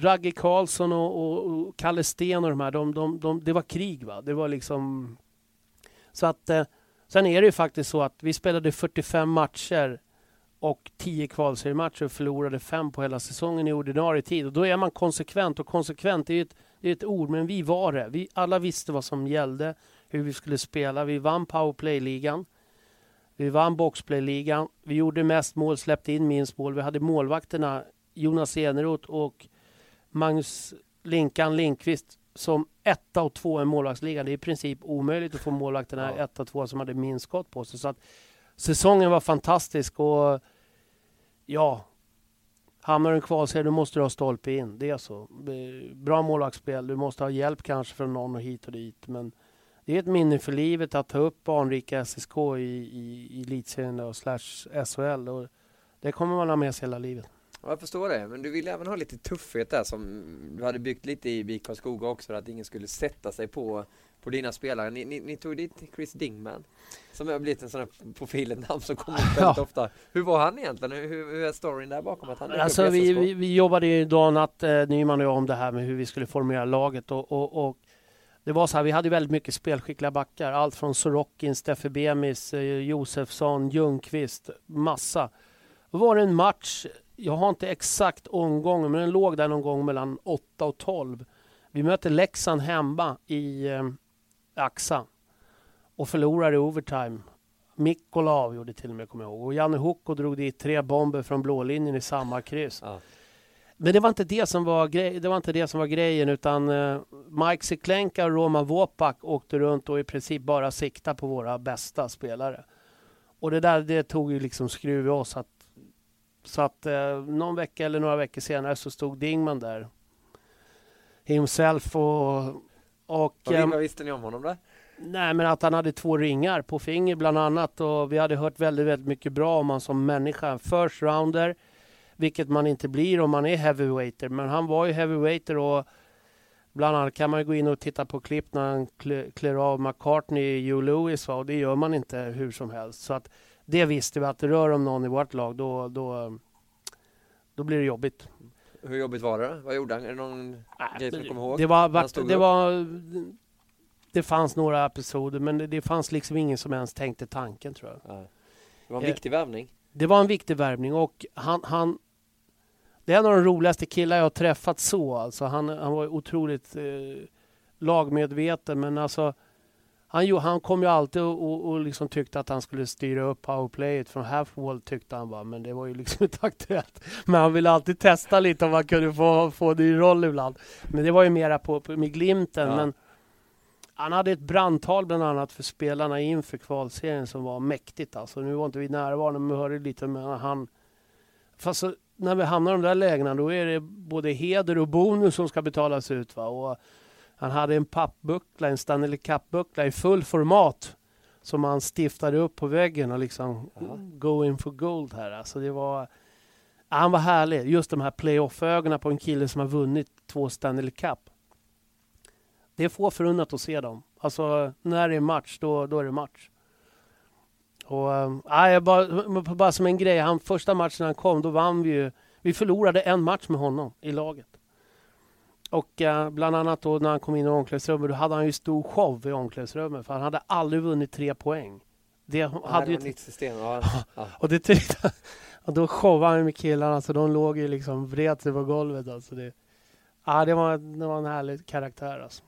Ragge Karlsson och, och, och, Kalle Sten och de här, de, de, de, det var krig va. Det var liksom... Så att... Eh, sen är det ju faktiskt så att vi spelade 45 matcher och 10 kvalseriematcher och förlorade fem på hela säsongen i ordinarie tid. Och då är man konsekvent och konsekvent är ju ett det är ett ord, men vi var det. Vi alla visste vad som gällde, hur vi skulle spela. Vi vann powerplay-ligan. Vi vann boxplay-ligan. Vi gjorde mest mål, släppte in minst mål. Vi hade målvakterna Jonas Eneroth och Magnus Linkan Linkvist som etta och två i målvaktsligan. Det är i princip omöjligt att få målvakterna ja. etta och två som hade minst skott på sig. Så att säsongen var fantastisk och ja, Hamnar du i kvalserie då måste du ha stolpe in. Det är så. Bra målvaktsspel. Du måste ha hjälp kanske från någon och hit och dit. Men det är ett minne för livet att ta upp anrika SSK i, i, i elitserien och slash SHL. Och det kommer man ha med sig hela livet. jag förstår det, men du ville även ha lite tuffhet där som du hade byggt lite i BIK Karlskoga också, att ingen skulle sätta sig på på dina spelare. Ni, ni, ni, tog dit Chris Dingman som har blivit en sån här namn som kommer upp väldigt ja. ofta. Hur var han egentligen? Hur, hur är storyn där bakom att han alltså, vi, vi, vi, jobbade ju dag natt, eh, Nyman och jag, om det här med hur vi skulle formera laget och, och, och det var så här, vi hade väldigt mycket spelskickliga backar. Allt från Sorokin, Steffe Bemis, eh, Josefsson, Ljungqvist, massa. Då var det en match, jag har inte exakt omgången, men den låg där någon gång mellan 8 och 12. Vi mötte Leksand hemma i eh, Axa och förlorade i overtime. Mikkola avgjorde till och med, kommer jag ihåg. Och Janne Hukko drog dit tre bomber från blålinjen i samma kryss. Ja. Men det var, inte det, som var grej, det var inte det som var grejen utan uh, Mike Siklenka och Roman Wopak åkte runt och i princip bara sikta på våra bästa spelare. Och det där det tog ju liksom skruv i oss. Att, så att uh, någon vecka eller några veckor senare så stod Dingman där. Himself och och, vad, ehm, vad visste ni om honom där? Nej, men att han hade två ringar på finger bland annat och vi hade hört väldigt, väldigt mycket bra om honom som människa. First rounder, vilket man inte blir om man är heavyweighter. Men han var ju heavyweighter och bland annat kan man gå in och titta på klipp när han klär av McCartney i Hugh Lewis och det gör man inte hur som helst. Så att det visste vi att det rör om någon i vårt lag då, då, då blir det jobbigt. Hur jobbigt var det? Vad gjorde han? Är det någon äh, grej som du kommer ihåg? Det var, vart, det var det fanns några episoder men det, det, fanns liksom ingen som ens tänkte tanken tror jag. Nej. Det var en viktig värvning. Det var en viktig värvning och han, han det är en av de roligaste killar jag har träffat så alltså. Han, han var otroligt eh, lagmedveten men alltså han, han kom ju alltid och, och, och liksom tyckte att han skulle styra upp powerplayet från half-wall tyckte han bara, men det var ju liksom inte aktuellt. Men han ville alltid testa lite om han kunde få, få det i roll ibland. Men det var ju mera på, på med glimten. Ja. Men han hade ett brandtal bland annat för spelarna inför kvalserien som var mäktigt. Alltså, nu var inte vi närvarande, men vi hörde lite. Men han, fast så, när vi hamnar i de där lägena, då är det både heder och bonus som ska betalas ut. Va? Och han hade en pappbuckla, en Stanley Cup-buckla i full format som han stiftade upp på väggen och liksom Aha. going for gold här. Alltså det var, han var härlig. Just de här playoff-ögonen på en kille som har vunnit två Stanley Cup. Det är få förunnat att se dem. Alltså när det är match, då, då är det match. Och, äh, bara, bara som en grej, han, första matchen han kom, då vann vi ju. Vi förlorade en match med honom i laget. Och eh, bland annat då när han kom in i omklädningsrummet, då hade han ju stor show i omklädningsrummet för han hade aldrig vunnit tre poäng. det hade ju... ju... nytt system. Ja. Ja. Och det tyckte Och då showade han med killarna så de låg ju liksom vred sig på golvet. Alltså det, ja, det, var, det var en härlig karaktär alltså.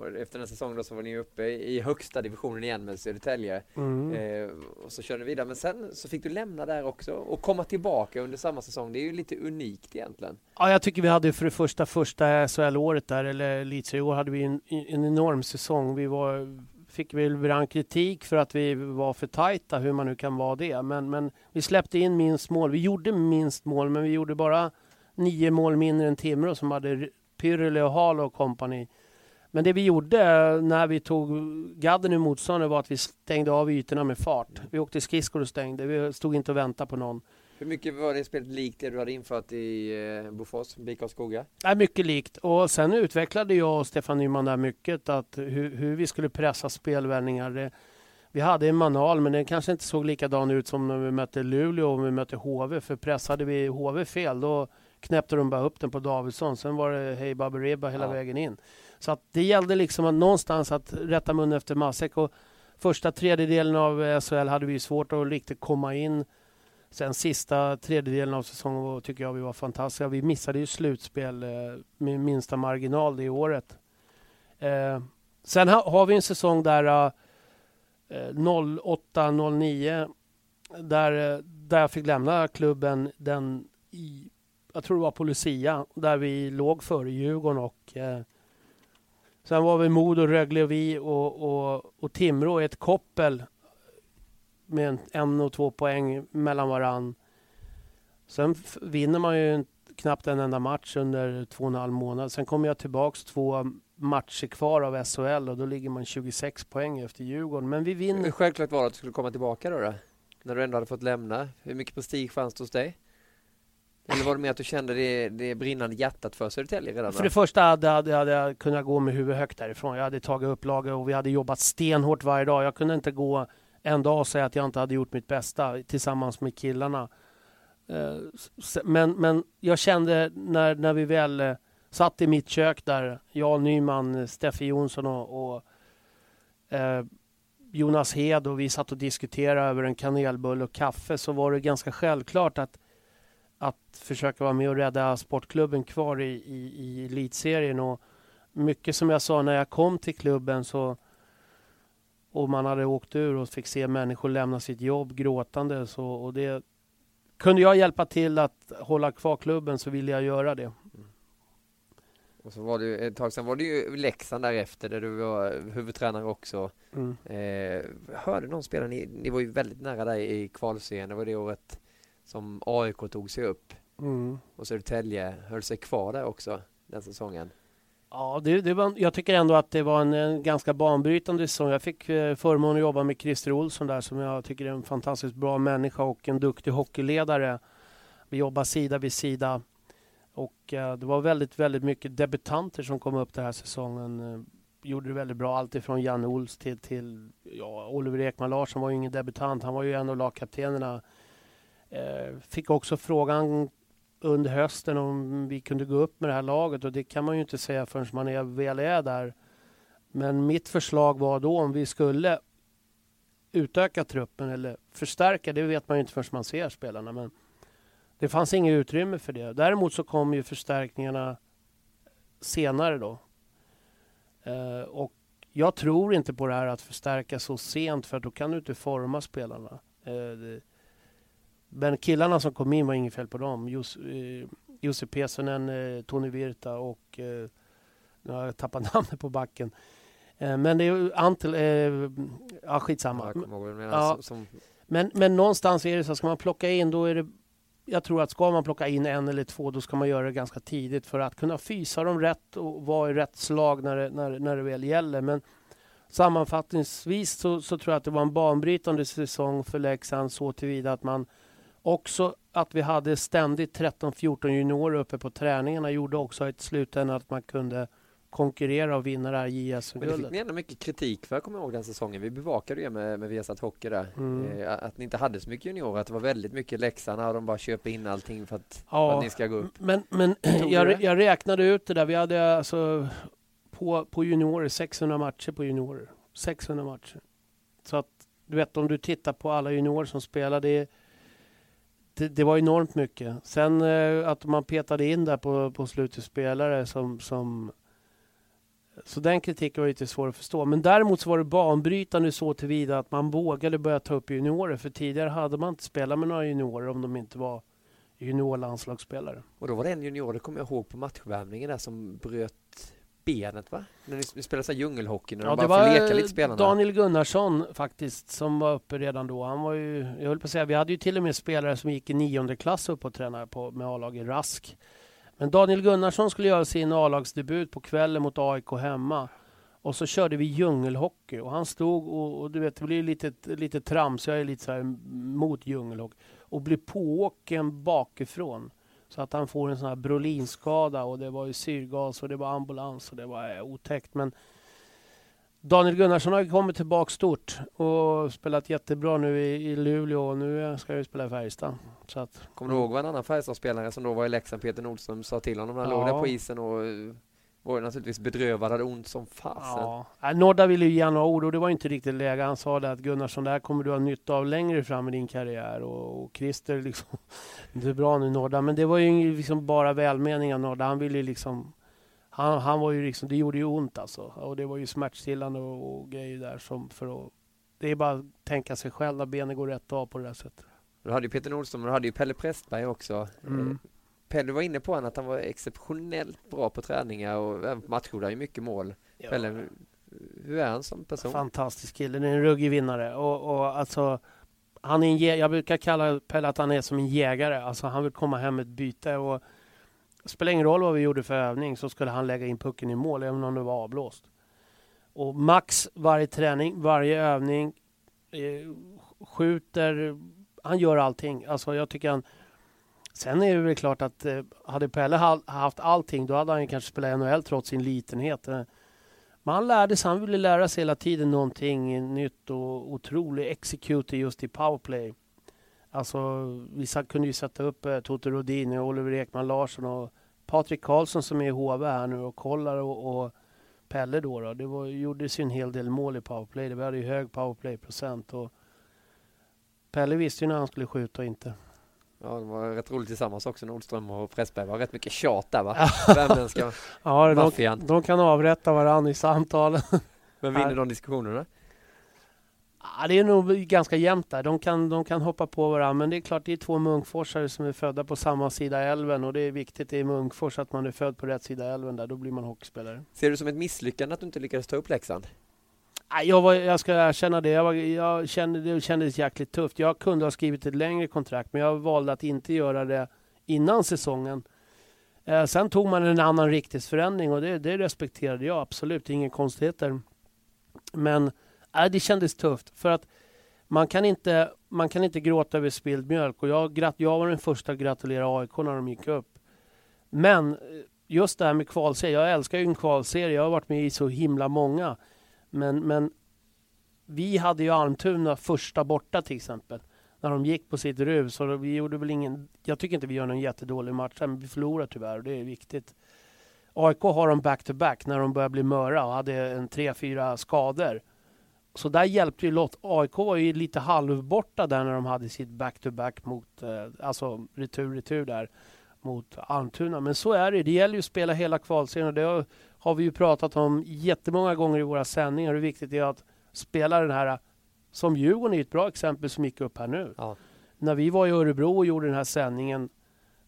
Och efter den säsongen då så var ni uppe i högsta divisionen igen med Södertälje. Mm. Eh, och så körde ni vidare. Men sen så fick du lämna där också och komma tillbaka under samma säsong. Det är ju lite unikt egentligen. Ja, jag tycker vi hade för det första första SHL-året där, eller elitserieår, hade vi en, en enorm säsong. Vi var, fick väl ibland kritik för att vi var för tajta, hur man nu kan vara det. Men, men vi släppte in minst mål. Vi gjorde minst mål, men vi gjorde bara nio mål mindre än Timrå som hade Pyrrele och Halo och kompani. Men det vi gjorde när vi tog gadden ur motståndare var att vi stängde av ytorna med fart. Vi åkte skridskor och stängde. Vi stod inte och väntade på någon. Hur mycket var det spelet likt det du hade infört i eh, Bofors, BK Skoga? är mycket likt. Och sen utvecklade jag och Stefan Nyman där mycket att hur, hur vi skulle pressa spelvändningar. Vi hade en manual men den kanske inte såg likadan ut som när vi mötte Luleå och vi mötte HV. För pressade vi HV fel då knäppte de bara upp den på Davidsson. Sen var det hej baberiba hela Ja. vägen in. Så att det gällde liksom att någonstans att rätta mun efter matsäck. Och första tredjedelen av eh, SHL hade vi svårt att riktigt komma in. Sen sista tredjedelen av säsongen var- tycker jag vi var fantastiska. Vi missade ju slutspel eh, med minsta marginal det året. Eh, sen ha, har vi en säsong där eh, 08-09 där, eh, där jag fick lämna klubben den i, jag tror det var på Lucia, där vi låg före Djurgården och eh, sen var vi Modo, Rögle och vi och, och, och Timrå i ett koppel med en, en och två poäng mellan varann. Sen vinner man ju knappt en enda match under två och en halv månad. Sen kommer jag tillbaks två matcher kvar av SHL och då ligger man 26 poäng efter Djurgården. Men vi Hur självklart var det att du skulle komma tillbaka då? då? När du ändå hade fått lämna? Hur mycket prestige fanns det hos dig? Eller var det mer att du kände det, det brinnande hjärtat för Södertälje redan? För det första hade, hade, hade jag kunnat gå med huvudet högt därifrån. Jag hade tagit upplaga och vi hade jobbat stenhårt varje dag. Jag kunde inte gå en dag och säga att jag inte hade gjort mitt bästa tillsammans med killarna. Eh, Men, men jag kände när, när vi väl eh, satt i mitt kök där, jag, Nyman, Steffe Jonsson och, och eh, Jonas Hed och vi satt och diskuterade över en kanelbulle och kaffe så var det ganska självklart att att försöka vara med och rädda sportklubben kvar i, i, i elitserien. Och mycket som jag sa när jag kom till klubben så och man hade åkt ur och fick se människor lämna sitt jobb gråtande. Så, och det, kunde jag hjälpa till att hålla kvar klubben så ville jag göra det. Och så var det ju, ett tag sedan var det ju Leksand därefter där du var huvudtränare också. Mm. Eh, hörde någon spelare, ni, ni var ju väldigt nära där i kvalserien, det var det året som AIK tog sig upp Mm. och Södertälje höll sig kvar där också den säsongen. Ja, det, det var, jag tycker ändå att det var en, en ganska banbrytande säsong. Jag fick eh, förmånen att jobba med Christer Olsson där som jag tycker är en fantastiskt bra människa och en duktig hockeyledare. Vi jobbar sida vid sida och eh, det var väldigt, väldigt mycket debutanter som kom upp den här säsongen. Eh, gjorde det väldigt bra, allt ifrån Jan Ols till, till ja, Oliver Ekman Larsson var ju ingen debutant, han var ju en av lagkaptenerna. Eh, fick också frågan under hösten om vi kunde gå upp med det här laget och det kan man ju inte säga förrän man är, väl är där. Men mitt förslag var då om vi skulle utöka truppen eller förstärka, det vet man ju inte förrän man ser spelarna. Men det fanns inget utrymme för det. Däremot så kom ju förstärkningarna senare då. Eh, och jag tror inte på det här att förstärka så sent för då kan du inte forma spelarna. Eh, det, men killarna som kom in var inget fel på dem. Jos, eh, Jussi Pesonen, eh, Tony Virta och eh, nu har jag tappat namnet på backen. Eh, men det är ju Antel, eh, ja skitsamma. Ja. som, som, Men, men någonstans är det så, ska man plocka in då är det jag tror att ska man plocka in en eller två då ska man göra det ganska tidigt för att kunna fysa dem rätt och vara i rätt slag när det, när, när det väl gäller. Men sammanfattningsvis så, så tror jag att det var en banbrytande säsong för Leksand så tillvida att man också att vi hade ständigt 13-14 juniorer uppe på träningarna gjorde också i slutändan att man kunde konkurrera och vinna det här men det fick JSM-guldet. ni ändå mycket kritik för, jag kommer ihåg den säsongen. Vi bevakade ju med, med Viasat Hockey där. Mm. Eh, att ni inte hade så mycket juniorer, att det var väldigt mycket Leksand och de bara köper in allting för att, för Ja, att ni ska gå upp. Men, men jag, jag räknade ut det där. Vi hade alltså på, på juniorer 600 matcher på juniorer. 600 matcher. Så att du vet om du tittar på alla juniorer som spelar, det, det, var enormt mycket. Sen eh, att man petade in där på, på slutet spelare som, som så den kritiken var lite svår att förstå. Men däremot så var det banbrytande så tillvida att man vågade börja ta upp juniorer. För tidigare hade man inte spelat med några juniorer om de inte var juniorlandslagsspelare. Och då var det en junior, det kommer jag ihåg på matchvärmningen där som bröt benet va? När ni spelade så djungelhockey, när ja, de bara får leka lite spelarna. Daniel Gunnarsson faktiskt som var uppe redan då. Han var ju, jag höll på att säga, vi hade ju till och med spelare som gick i nionde klass upp och tränade på, med A-laget Rask. Men Daniel Gunnarsson skulle göra sin A-lagsdebut på kvällen mot AIK hemma. Och så körde vi djungelhockey och han stod och, och du vet det blir lite, lite trams, jag är lite så här mot djungelhockey. Och blir pååken bakifrån. Så att han får en sån här brolinskada och det var ju syrgas och det var ambulans och det var eh, otäckt. Men Daniel Gunnarsson har kommit tillbaka stort och spelat jättebra nu i, i Luleå och nu ska jag spela i Färjestad. Så att, Kommer du ihåg vad en annan Färjestadspelare som då var i Leksand, Peter Nordström, sa till honom när han ja. låg där på isen och eh, var ju naturligtvis bedrövad, hade ont som fasen. Ja. Nodda ville ju ge honom ord och det var inte riktigt läge. Han sa det att Gunnarsson, det här kommer du ha nytta av längre fram i din karriär. Och, och Christer liksom, det är bra nu Nodda. Men det var ju liksom bara välmening av Nodda. Han ville liksom, han, han var ju liksom, det gjorde ju ont alltså. Och det var ju smärtstillande och, och grejer där som för att, det är bara att tänka sig själv när benen går rätt av på det där sättet. Du hade ju Peter Nordström och du hade ju Pelle Prästberg också. Mm. Pelle var inne på att han var exceptionellt bra på träningar och även på matcher där mycket mål. Ja. Pelle, hur är han som person? Fantastisk kille, det är en ruggig vinnare och, och alltså han är en, jag brukar kalla Pelle att han är som en jägare. Alltså han vill komma hem med ett byte och det spelar ingen roll vad vi gjorde för övning så skulle han lägga in pucken i mål även om det var avblåst. Och max varje träning, varje övning, eh, skjuter, han gör allting. Alltså jag tycker han Sen är det väl klart att eh, hade Pelle haft allting då hade han kanske spelat NHL trots sin litenhet. Eh, men han lärde sig, han ville lära sig hela tiden någonting nytt och otrolig executor just i powerplay. Alltså vissa kunde ju sätta upp eh, Toto Rodin, Oliver Ekman Larsson och Patrik Karlsson som är i HV här nu och kollar och, och Pelle då. då. Det var, gjordes ju en hel del mål i powerplay. Vi hade ju hög powerplay-procent. Och Pelle visste ju när han skulle skjuta och inte. Ja, det var rätt roligt tillsammans också, Nordström och Pressberg. Var rätt mycket tjat där va? Värmländska ja, de, de kan avrätta varandra i samtalen. Vem vinner de diskussionerna? Ja, det är nog ganska jämnt där. De kan, de kan hoppa på varandra. Men det är klart, det är två Munkforsare som är födda på samma sida älven. Och det är viktigt i Munkfors att man är född på rätt sida älven där. Då blir man hockeyspelare. Ser du som ett misslyckande att du inte lyckades ta upp Leksand? Jag, var, jag ska erkänna det. Jag, var, jag kände, det kändes jäkligt tufft. Jag kunde ha skrivit ett längre kontrakt men jag valde att inte göra det innan säsongen. Eh, sen tog man en annan riktningsförändring och det, det respekterade jag absolut. Inga konstigheter. Men äh, det kändes tufft för att man kan inte, man kan inte gråta över spilld mjölk. Och jag, jag var den första att gratulera AIK när de gick upp. Men eh, just det här med kvalserie. Jag älskar ju en kvalserie. Jag har varit med i så himla många. Men, men vi hade ju Almtuna första borta till exempel. När de gick på sitt rus. Så vi gjorde väl ingen, jag tycker inte vi gör någon jättedålig match. Men vi förlorar tyvärr och det är viktigt. AIK har de back-to-back när de börjar bli möra och hade en tre, fyra skador. Så där hjälpte ju Lott. AIK var ju lite halvborta där när de hade sitt back-to-back mot, eh, alltså retur, retur där mot Almtuna. Men så är det. Det gäller ju att spela hela kvalserien och det har vi ju pratat om jättemånga gånger i våra sändningar hur viktigt det är att spela den här, som Djurgården är ett bra exempel som gick upp här nu. Ja. När vi var i Örebro och gjorde den här sändningen,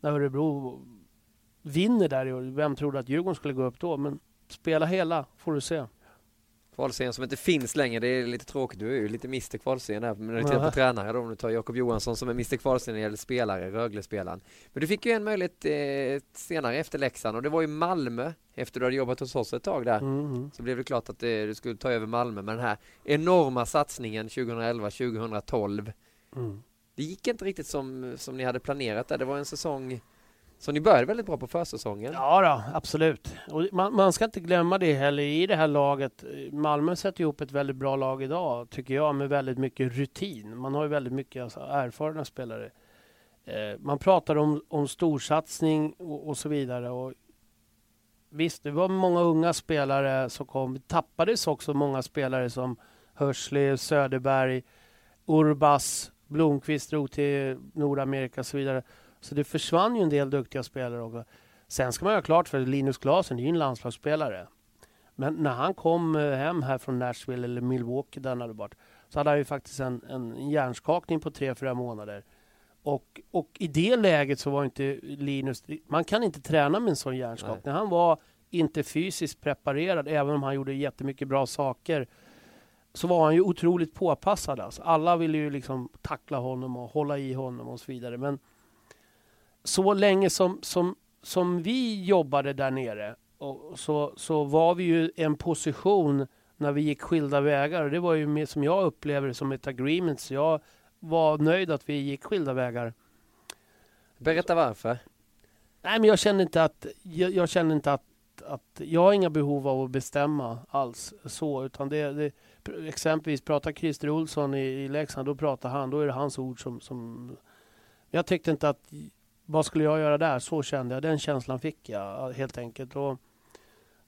när Örebro vinner där, vem trodde att Djurgården skulle gå upp då? Men spela hela får du se. Kvalserien som inte finns längre, det är lite tråkigt. Du är ju lite Mr Kvalserien här, men du på tränare då, om du tar Jakob Johansson som är Mr Kvalserien när det gäller spelare, Rögle-spelaren. Men du fick ju en möjlighet eh, senare efter Leksand och det var ju Malmö, efter du hade jobbat hos oss ett tag där, mm. så blev det klart att eh, du skulle ta över Malmö med den här enorma satsningen 2011-2012. Mm. Det gick inte riktigt som, som ni hade planerat där, det var en säsong så ni började väldigt bra på försäsongen? Ja, då, absolut. Och man, man, ska inte glömma det heller i det här laget. Malmö sätter ihop ett väldigt bra lag idag, tycker jag, med väldigt mycket rutin. Man har ju väldigt mycket alltså, erfarna spelare. Eh, man pratar om, om storsatsning och, och så vidare. Och visst, det var många unga spelare som kom. Det tappades också många spelare som Hörsley, Söderberg, Urbas, Blomqvist drog till Nordamerika och så vidare. Så det försvann ju en del duktiga spelare också. Sen ska man ha klart för Linus Klasen är ju en landslagsspelare. Men när han kom eh, hem här från Nashville eller Milwaukee där han hade varit så hade han ju faktiskt en, en hjärnskakning på tre, fyra månader. Och, och i det läget så var inte Linus, man kan inte träna med en sån hjärnskakning. Han var inte fysiskt preparerad, även om han gjorde jättemycket bra saker. Så var han ju otroligt påpassad. Alltså. Alla ville ju liksom tackla honom och hålla i honom och så vidare. Men så länge som, som, som vi jobbade där nere och så, så var vi ju en position när vi gick skilda vägar. Och det var ju mer som jag upplever det som ett agreement. Så jag var nöjd att vi gick skilda vägar. Berätta varför. Nej, men jag kände inte att jag, jag kände inte att, att jag har inga behov av att bestämma alls så, utan det, det exempelvis pratar Christer Olsson i, i Leksand, då pratar han, då är det hans ord som, som jag tyckte inte att vad skulle jag göra där? Så kände jag. Den känslan fick jag helt enkelt. Och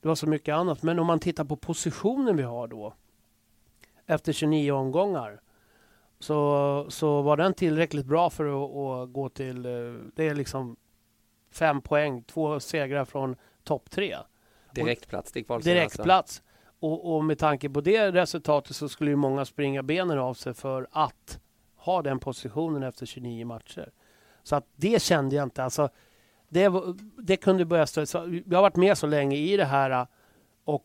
det var så mycket annat. Men om man tittar på positionen vi har då. Efter 29 omgångar. Så, så var den tillräckligt bra för att, att gå till... Eh, det är liksom fem poäng, två segrar från topp tre. Direktplats till Direktplats. Alltså. Och, och med tanke på det resultatet så skulle ju många springa benen av sig för att ha den positionen efter 29 matcher. Så att det kände jag inte. Alltså, det, det kunde börja stå. Jag har varit med så länge i det här äh, och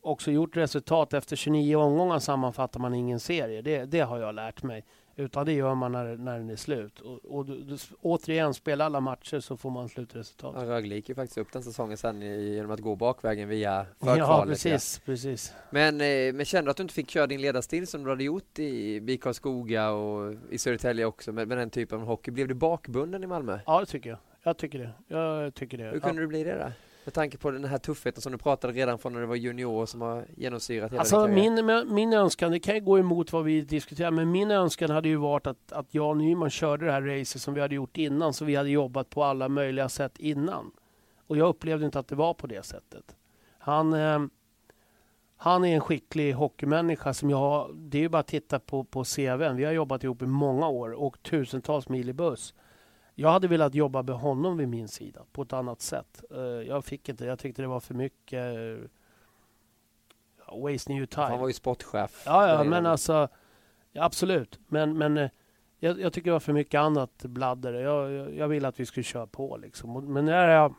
också gjort resultat. Efter 29 omgångar sammanfattar man ingen serie. Det, det har jag lärt mig. Utan det gör man när, när den är slut. Och, och, och återigen, spela alla matcher så får man slutresultat. Ja, Rögle gick ju faktiskt upp den säsongen sen genom att gå bakvägen via förkvalet. Ja, precis, ja. precis. Men, eh, men kände du att du inte fick köra din ledarstil som du hade gjort i BIK Skoga och i Södertälje också med, med den typen av hockey? Blev du bakbunden i Malmö? Ja, det tycker jag. Jag tycker det. Jag tycker det. Hur kunde ja. du bli det då? Med tanke på den här tuffheten som du pratade redan från när du var junior som har genomsyrat hela alltså min, min önskan, det kan ju gå emot vad vi diskuterar, men min önskan hade ju varit att, att jag och Nyman körde det här racet som vi hade gjort innan, så vi hade jobbat på alla möjliga sätt innan. Och jag upplevde inte att det var på det sättet. Han, eh, han är en skicklig hockeymänniska som jag, det är ju bara att titta på, på CVn. Vi har jobbat ihop i många år och tusentals mil i buss. Jag hade velat jobba med honom vid min sida på ett annat sätt. Eh, jag fick inte, jag tyckte det var för mycket uh, wasting your time. Han var ju sportchef. Ja, ja men alltså absolut. Men, men uh, jag, jag, tycker det var för mycket annat bladder. Jag, jag, jag ville att vi skulle köra på liksom. Men när jag,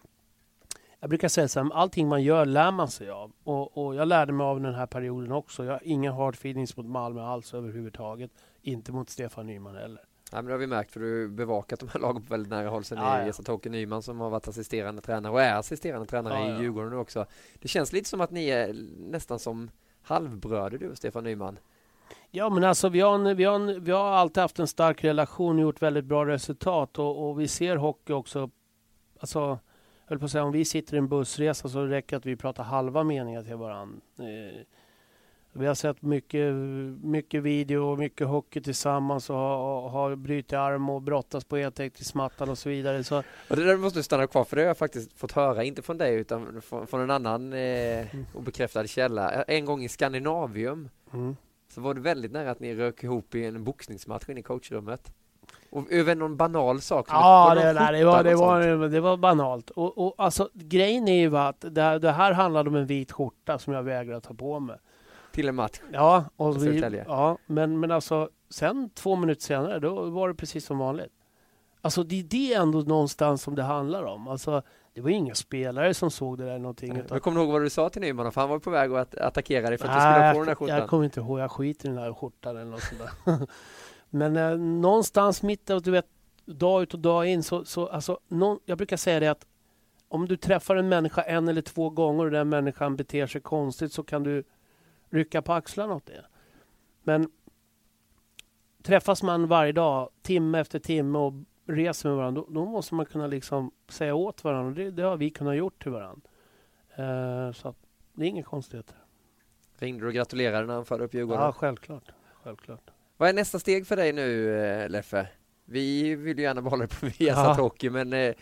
jag brukar säga så här, allting man gör lär man sig av. Och, och, jag lärde mig av den här perioden också. Jag har inga hard feelings mot Malmö alls överhuvudtaget. Inte mot Stefan Nyman heller. Ja, men det har vi märkt för du har bevakat de här lagen på väldigt nära håll. Sen ja, är ja. Toke Nyman som har varit assisterande tränare och är assisterande tränare ja, i Djurgården nu också. Det känns lite som att ni är nästan som halvbröder du och Stefan Nyman. Ja men alltså vi har, en, vi, har en, vi har alltid haft en stark relation och gjort väldigt bra resultat och, och vi ser hockey också. Alltså, höll på att säga om vi sitter i en bussresa så räcker det att vi pratar halva meningar till varandra. Eh, vi har sett mycket, mycket video och mycket hockey tillsammans och har, har brutit arm och brottats på eltäckningsmattan och så vidare. Så... Och det där måste du stanna kvar för det har jag faktiskt fått höra, inte från dig utan från, från en annan eh, mm. obekräftad källa. En gång i Skandinavium mm. så var det väldigt nära att ni rök ihop i en boxningsmatch inne i coachrummet. Och över någon banal sak? Ja, det, det, det, var, det, var, det var banalt. Och, och alltså, grejen är ju att det, det här handlade om en vit skjorta som jag vägrade ta på mig till en match. Ja, och vi, ja men, men alltså sen två minuter senare då var det precis som vanligt. Alltså det är det ändå någonstans som det handlar om. Alltså det var inga spelare som såg det där någonting. Utan... Men kommer du ihåg vad du sa till Nyman? För han var på väg att attackera dig för att Nej, du skulle ha på den här skjortan. Jag kommer inte ihåg. Jag skiter i den här skjortan eller något sånt där. Men eh, någonstans mitt du vet, dag ut och dag in så, så alltså, någon, jag brukar säga det att om du träffar en människa en eller två gånger och den människan beter sig konstigt så kan du rycka på axlarna åt det. Men träffas man varje dag, timme efter timme och reser med varandra, då, då måste man kunna liksom säga åt varandra. Det, det har vi kunnat gjort till varandra. Uh, så det är inga konstigheter. Ringde du och gratulerade när han förde upp Djurgården? Ja, självklart. självklart. Vad är nästa steg för dig nu, eh, Leffe? Vi vill ju gärna behålla dig på Viasat ja. Hockey, men eh,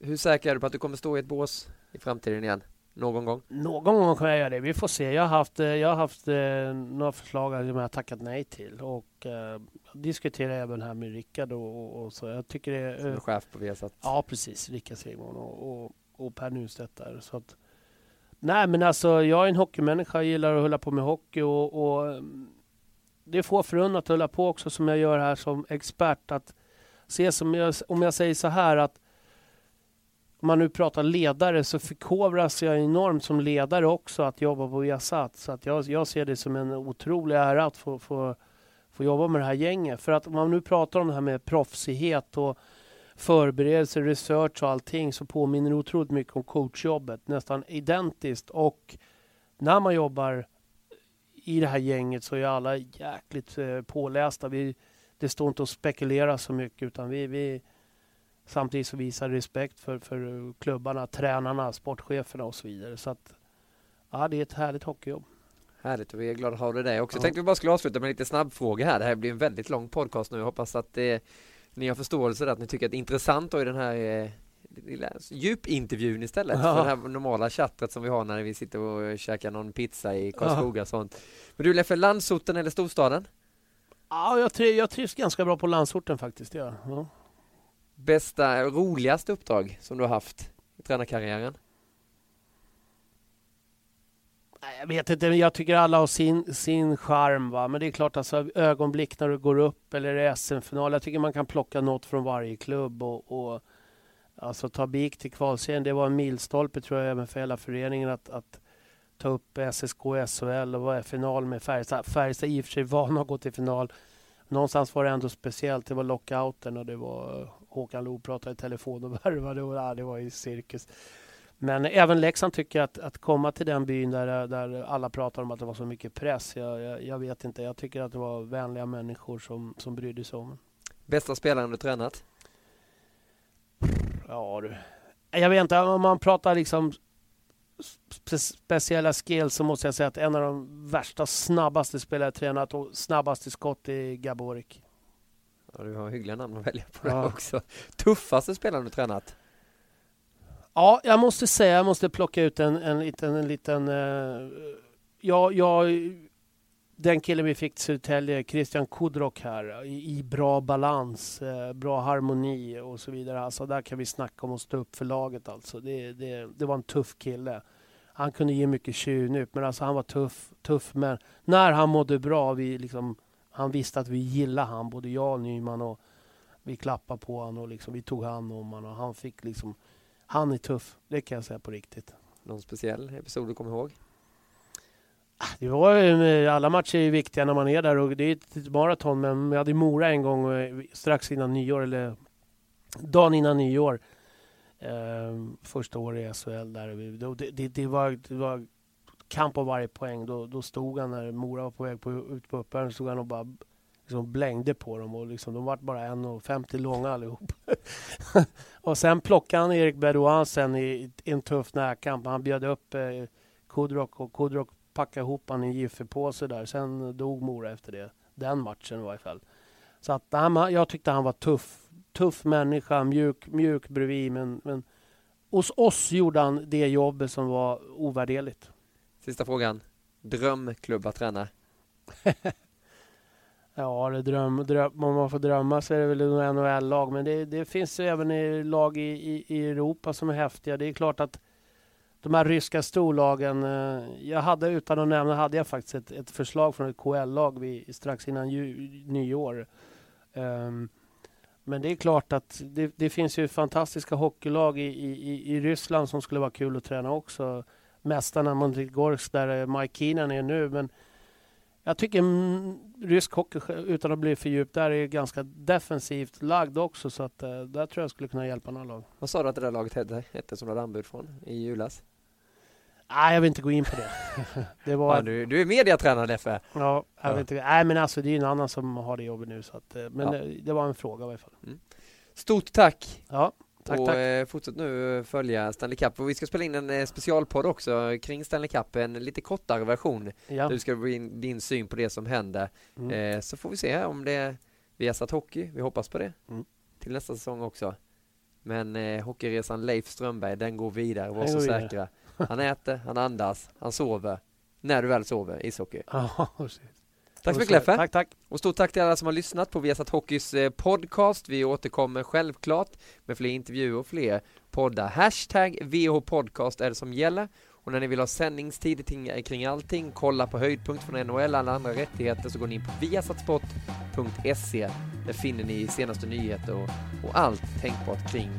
hur säker är du på att du kommer stå i ett bås i framtiden igen? Någon gång? Någon gång kommer jag göra det. Vi får se. Jag har haft, eh, jag har haft eh, några förslag som jag har tackat nej till. Och eh, diskuterar även här med Rickard och, och, så. Jag tycker det Som är chef på Viasat. Ja, precis. Rickard Sigmon och, och, och Per Nunstedt där. Så att, nej, men alltså jag är en hockeymänniska. Jag gillar att hålla på med hockey och, och det är få förunnat att hålla på också som jag gör här som expert. Att se som jag, om jag säger så här att om man nu pratar ledare så förkovras jag enormt som ledare också att jobba på Viasat. Så att jag, jag ser det som en otrolig ära att få, få, få jobba med det här gänget. För att om man nu pratar om det här med proffsighet och förberedelse, research och allting så påminner det otroligt mycket om coachjobbet. Nästan identiskt. Och när man jobbar i det här gänget så är alla jäkligt eh, pålästa. Vi, det står inte att spekulera så mycket utan vi, vi samtidigt så visar respekt för, för klubbarna, tränarna, sportcheferna och så vidare. Så att ja, det är ett härligt hockeyjobb. Härligt och vi är glada att ha dig där också. Ja. Tänkte vi bara skulle avsluta med lite snabb fråga här. Det här blir en väldigt lång podcast nu. Jag hoppas att eh, ni har förståelse där, att ni tycker att det är intressant då i den här eh, lilla djupintervjun istället Ja. för det här normala chattet som vi har när vi sitter och käkar någon pizza i Karlskoga och sånt. Men du Leffe, landsorten eller storstaden? Ja, jag, tri- jag trivs ganska bra på landsorten faktiskt. Ja. Ja. Bästa, roligaste uppdrag som du har haft i tränarkarriären? Jag vet inte, jag tycker alla har sin, sin charm. Va? Men det är klart, alltså, ögonblick när du går upp eller SM-final. Jag tycker man kan plocka något från varje klubb. Och, och alltså, ta BIK till kvalserien, det var en milstolpe tror jag även för hela föreningen att, att ta upp SSK och SHL och vara i final med Färjestad. Färjestad är i och för sig vana att gå till final. Någonstans var det ändå speciellt. Det var lockouten och det var Håkan Loob pratade i telefon och värvade och ja, det var ju cirkus. Men även Leksand tycker att, att komma till den byn där, där alla pratar om att det var så mycket press. Jag, jag, jag vet inte. Jag tycker att det var vänliga människor som, som brydde sig om. Bästa spelaren du tränat? Ja du. Jag vet inte, om man pratar liksom spe, speciella skills så måste jag säga att en av de värsta, snabbaste spelare jag tränat och snabbaste skott är Gaborik. Ja, du har hyggliga namn att välja på Ja. också. Tuffaste spelaren du tränat? Ja, jag måste säga, jag måste plocka ut en, en liten... En liten eh, ja, jag, den killen vi fick till Södertälje, Christian Kudrock här, i, i bra balans, eh, bra harmoni och så vidare. Alltså där kan vi snacka om att stå upp för laget alltså. Det, det, det var en tuff kille. Han kunde ge mycket tjuvnyp, men alltså han var tuff, tuff. Men när han mådde bra, vi liksom, han visste att vi gillade han, både jag och Nyman. Och vi klappade på honom och liksom, vi tog hand om honom. Och han fick liksom han är tuff, det kan jag säga på riktigt. Någon speciell episod du kommer ihåg? Det var, ju- alla matcher är viktiga när man är där och det är ett maraton men vi hade Mora en gång eh, strax innan nyår eller dagen innan nyår. Eh, första året i SHL där. Det, det, det, var, det var kamp om varje poäng. Då, då stod han när Mora var på väg på, ut på uppvärmning stod han och bara liksom blängde på dem och liksom, de var bara 1,50 långa allihop. och sen plockade han Erik Bedouin sen i, i en tuff närkamp. Han bjöd upp eh, Kudrock och Kudrock packade ihop han i en jiffepåse där. Sen dog Mora efter det. Den matchen i varje fall. Så att, han, jag tyckte han var tuff. Tuff människa, mjuk, mjuk bredvid. Men, men hos oss gjorde han det jobbet som var ovärderligt. Sista frågan. Drömklubb att träna? Ja, det dröm, dröm, om man får drömma så är det väl NHL-lag. Men det, det finns ju även i lag i, i, i Europa som är häftiga. Det är klart att de här ryska storlagen. Eh, jag hade utan att nämna hade jag faktiskt ett, ett förslag från ett KL-lag strax innan ju, nyår. Um, men det är klart att det, det finns ju fantastiska hockeylag i, i, i- i Ryssland som skulle vara kul att träna också. Mästarna Montegorsk där Mike Keenan är nu. Men jag tycker mm, rysk hockey, utan att bli för djup, där är ganska defensivt lagd också. Så att, eh, där tror jag skulle kunna hjälpa några lag. Vad sa du att det där laget hette, hette som du hade anbud från i julas? Nej, jag vill inte gå in på det. det var, Ja, du, du är mediatränare Leffe. Ja, jag Ja. vet inte. Nej, men alltså det är ju en annan som har det jobbet nu. Så att, eh, men Ja. eh, det var en fråga i alla fall. Stort tack! Ja, tack, och tack. Eh, fortsätt nu följa Stanley Cup. Och vi ska spela in en eh, specialpodd också kring Stanley Cup, en lite kortare version. Ja. Du ska gå in din syn på det som händer. Mm. Eh, så får vi se om det vi har satt hockey, vi hoppas på det. Mm. Till nästa säsong också. Men eh, hockeyresan Leif Strömberg, den går vidare, var så vidare. säkra. Han äter, han andas, han sover. När du väl sover, ishockey. Ja, precis. Tack så mycket Leffe! Tack, tack. Och stort tack till alla som har lyssnat på Viasat Hockeys eh, podcast. Vi återkommer självklart med fler intervjuer och fler poddar. Hashtag VH Podcast är det som gäller. Och när ni vill ha sändningstid kring, allting, kolla på höjdpunkt från NHL, alla andra rättigheter, så går ni in på viasatsport.se. Där finner ni senaste nyheter och, och allt tänkbart kring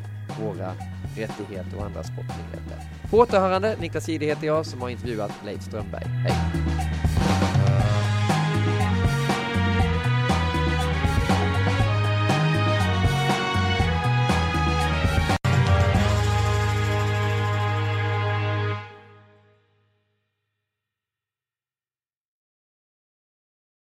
våra rättigheter och andra sportnyheter. På återhörande, Niklas Jihde heter jag som har intervjuat Leif Strömberg. Hej!